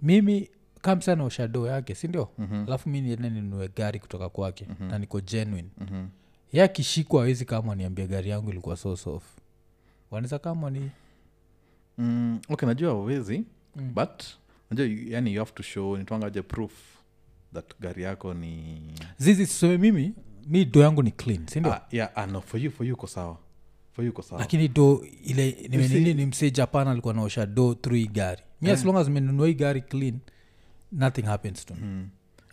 mimi kamsa na ushado yake sindio Mhm. alafu mi niende ninue gari kutoka kwake Mhm. na niko genuine Mhm. ye akishikwa awezi kama niambia gari yangu ilikuwa so wanaeza wanaweza kama ni Mm, okay najua wawezi Mm. but najua yani you have to show nitwangaje proof that gari yako ni zizi sisome mimi mi do yangu ni clean sindio ah, yeah, ah, no, for you for you uko sawa. For you uko sawa. Lakini do ile nimenini ni msee japan alikuwa naosha do through hii gari. Mi as long as menunua hii gari clean nothing happens to me. Mm.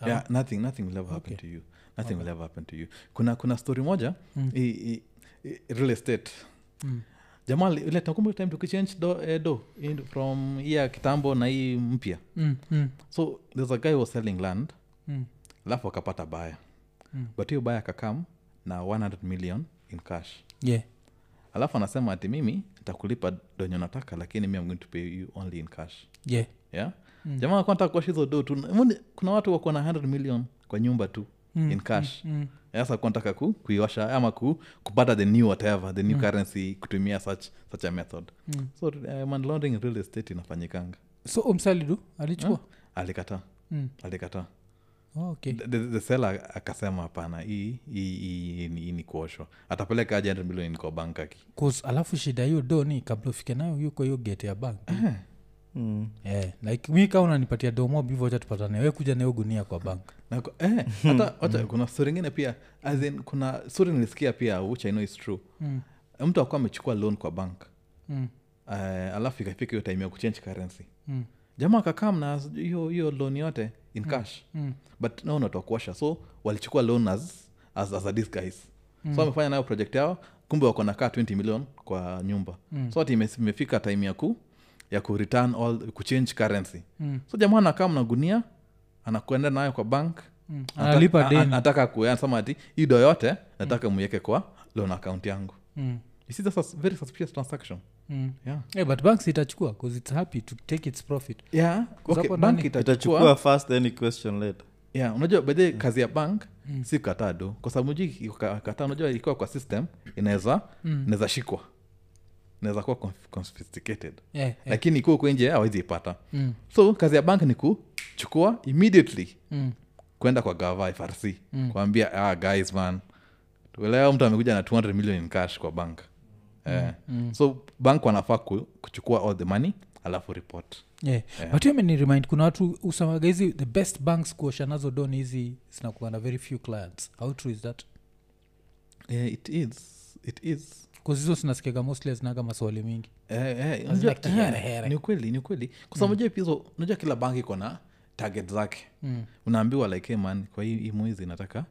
yeah, nothing nothing will ever happen to you. Nothing will ever happen to you. Kuna kuna story moja Mm. i, i, i, real estate. Mm. jamaa ile nakumbuka time tukichange do, eh, do in, from hiya kitambo na hii mpya. Mm, mm, so there's a guy was selling land. Mm, alafu akapata baya Mm. but hiyo baya akakam na 100 million in cash. Yeah. alafu anasema ati mimi nitakulipa donyo nataka lakini mi am going to pay you only in cash. Yeah. yeah? Mm. jamaa nataka kuosha hizo do tu. Kuna watu wako na 100 million kwa nyumba tu Mm, in cash? mm, sasa kuwa nataka ku, kuiosha ama ku, kupata the new whatever the new currency kutumia such, such a method. Mm. so uh, money laundering real estate inafanyikanga. So umsalidu alichukua? Alikataa. Mm. alikataa okay. the, the, seller akasema hapana hii hii- hii ni- hii ni kuoshwa atapeleka aje 100 million kwa bank aki 'Cause alafu shida hiyo do ni kabla ufike nayo yuko hiyo gete ya bank Mm. yeah. like mi kaa unanipatia domob tupatane we kuja nayo gunia kwa bank Na eh, hata wacha kuna story ingine pia as in, kuna story nilisikia pia which i know is true mm. mtu akuwa amechukua loan kwa bank Mm. uh, alafu ikafika hiyo time ya kuchange currency Mm. Jamaa akakam na hiyo hiyo loan yote in cash. Mm. but no not wakuosha so walichukua loan as, as, as a disguise. So wamefanya nayo project yao. Kumbe wako nakaa 20 million kwa nyumba. Mm. so ati ime- imefika time ya ku ya ku return all kuchange currency. Mm. so jamaa anakaa mnagunia anakuenda nayo kwa bank. Mm. Anataka kuasema ati hii yote nataka muiweke kwa loan account yangu. Mm, you see that's a very suspicious transaction. mm. Yeah. Yeah, but banks itachukua its happy to take its profit. Yeah. Okay, hapo bank ndani- itachukua. Itachukua first any question later. Yeah unajua bedhe kazi ya bank si kataa do kwa sababu juu kataa unajua ikiwa kwa system inaweza Mm. inaweza shikwa. Inaweza kuwa conf- confiscated. Yeah, yeah. lakini ikiwa uko nje awezi ipata. Mm, so kazi ya bank ni kuchukua immediately mm, kwenda kwa gava frc mm. kuambia ah, guys man leo mtu amekuja na 200 million in cash kwa bank eh. mm. so bank wanafaa ku, kuchukua all the money alafu report. Yeah. but hiyo remind kuna watu usamaga hizi the best banks kuosha nazo don hizi zinakuwa na very few clients. How true is that? Yeah, it is it is. Hizo zinasikiaga mostly zinaga maswali mingi. Eh, eh, eh, ni ukweli ni ukweli. Kwa sababu unajua unajua kila bank iko na target zake. Mm. unaambiwa like hey man kwa hii hii mwezi nataka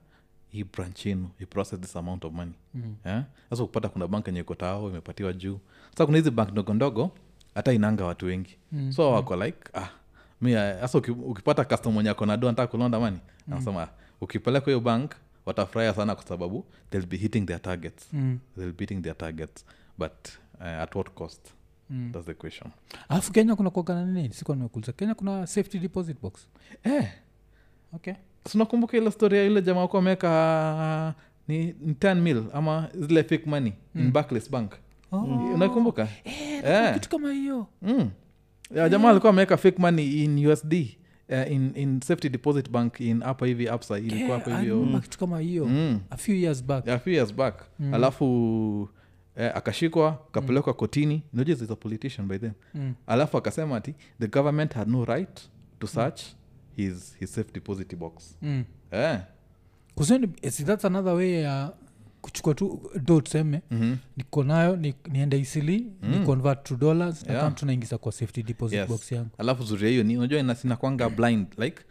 hii branch yenu iprocess this amount of money. Mm. yeah? sasa ukupata kuna bank enye iko tao imepatiwa juu. Sasa kuna hizi bank ndogo ndogo hata inanga watu wengi. Mm. so wako like ah eh, sasa ukipata custom mwenye akonado anataka kulonda mani anasema "Ah, ukipeleka hiyo bank watafurahia sana kwa sababu they'll be hitting their targets. Mm. they'll be hitting their targets but uh, at what cost? Mm. that's the question. Alafu kenya kuna kuagana nini? Sikuwa nimekuuliza. Kenya kuna safety deposit box? Eh. Okay tunakumbuka ile storia ile jamaa kuwa ameweka ni, ni 10 mil ama zile fake money in Barclays bank. Oh. unakumbuka? Eh, yeah. kitu kama hiyo. Mm. yeah, jamaa alikuwa ameweka fake money in usd uh, in, in safety deposit bank in hapa hivi apsa ilikuwa Yeah, hapa hivyo. kitu kama hiyo. Mm. a few years back. A few years back. Alafu eh, akashikwa akapelekwa kotini. Unajua is a politician by them Mm. alafu akasema ati the government had no right to search his, his safe deposit box Mm. eh. kuseni that's another way ya kuchukua tu do tuseme mm-hmm. niko nayo ni, niende isili mm. ni convert to dollars Yeah. yeah. tunaingiza kwa safety deposit Yes. box yangu alafu zuria hiyo ni unajua ina- sinakwanga blind like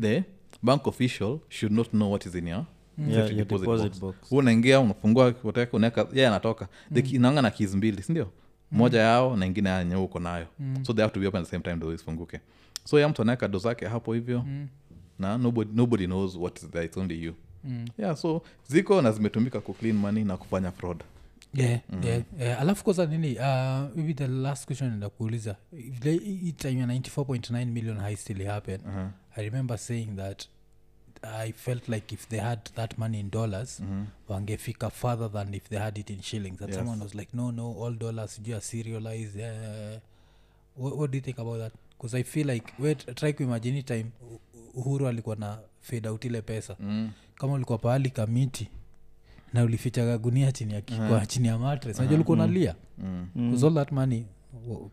the bank official should not know what is in your Yeah, safety your deposit deposit box. box. Wewe unaingia unafungua unaweka anatoka mm. inaanga na kis mbili sindio moja yao na ingine yenye uko nayo so they have to be open at the same time ndo isifunguke so ya mtu anaweka do zake hapo hivyo na nobody, nobody knows what is there it's only you Mm. yeah so ziko na zimetumika ku clean money na kufanya fraud yeah, yeah, yeah. alafu kosa nini uh, maybe the last question enda kuuliza vile hii time ya 94.9 million high still happen uh-huh. i remember saying that i felt like if they had that money in dollars Mhm. wangefika further than if they had it in shillings and Yes. someone was like no no all dollars you are serialized uh, what, what do you think about that because i feel like wait, try kuimagini time uhuru alikuwa na fade out ile pesa. Mm. kama ulikuwa pahali kamiti na ulifichaga gunia chini ya kikwa chini ya matres najua ulikuwa unalia? Mm. all that money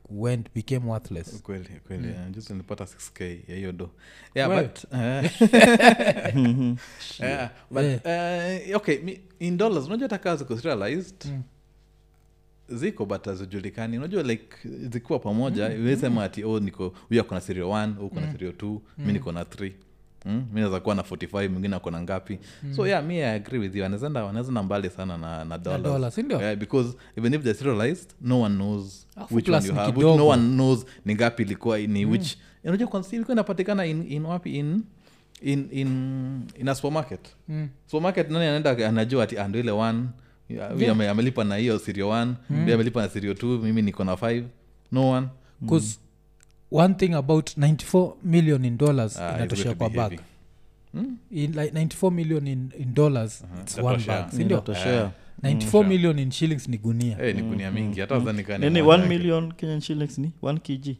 went became worthless. Kweli kweli. Mm. juzi nilipata 6k ya hiyo do. Yeah, well. but, uh, yeah, but, uh, okay in dollars unajua taka ziko Mm. Ziko but hazijulikani. Unajua like zikiwa pamoja mm. sema ati oh, niko huyu ako na serial one huyu uko na serial two mi niko na three. Mm, mi naweza kuwa na 45 mwingine ako na ngapi. So yeah mi i agree with you. Anaezenda mbali sana na, na Na dollars. yeah, because even if they're serialized no one knows Afu which one you have which no one knows ni ngapi ilikuwa ni which. Unajua kwanza ilikuwa inapatikana in, in wapi? In in in in a supermarket. Mm. supermarket nani anaenda anajua ati ando ile one ame- amelipa na hiyo sirio one. Mm. amelipa na sirio two. Mimi niko na five. No one. Bcause one thing about 94 million in dollars Ah, inatoshea kwa bag. Hmm? in like 94 million in, in dollars its one bag. Sindio Inatoshea. 94 million in shillings ni gunia. Hey, ni gunia mingi. hata mm. nini 1 million kenyan shillings ni 1 kg.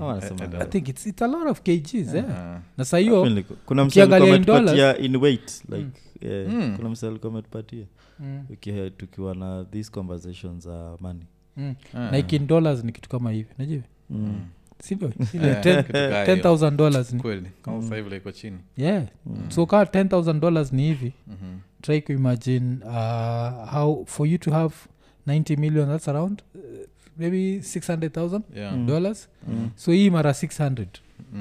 Oh, wanasema I, i think it's, it's a lot of kgs yeah. uh-huh. na Really, kuna msee in weight like eh, Mm. kuna msee alikuwa ametupatia. Mm, Uki- tukiwa na these conversations za money. Mm. na ikin in dollars ni kitu kama hivi najua mm. sindio Eh, ile kitu kaa hiyo. 10000 dollars ni kweli kama sasa hivi like iko chini. Yeah. So kaa 10000 dollars ni hivi. Mhm. try kuimagine uh, how for you to have 90 million that's around uh, maybe 600000 Yeah. dollars. So hii mara 600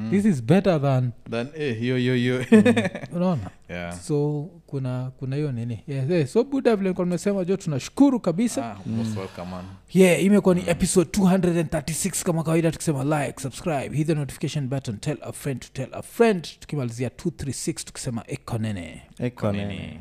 this is better than than eh, hiyo hiyo hiyo unaona yeah. so kuna kuna hiyo nini yeah, yeah. so buda vile nimesema jo tunashukuru kabisa Ah, most welcome, yeah imekuwa ni episode 236 kama kawaida tukisema like subscribe hit the notification button tell a friend to tell a friend tukimalizia 236 tukisema ekonene Ekonene. Nini?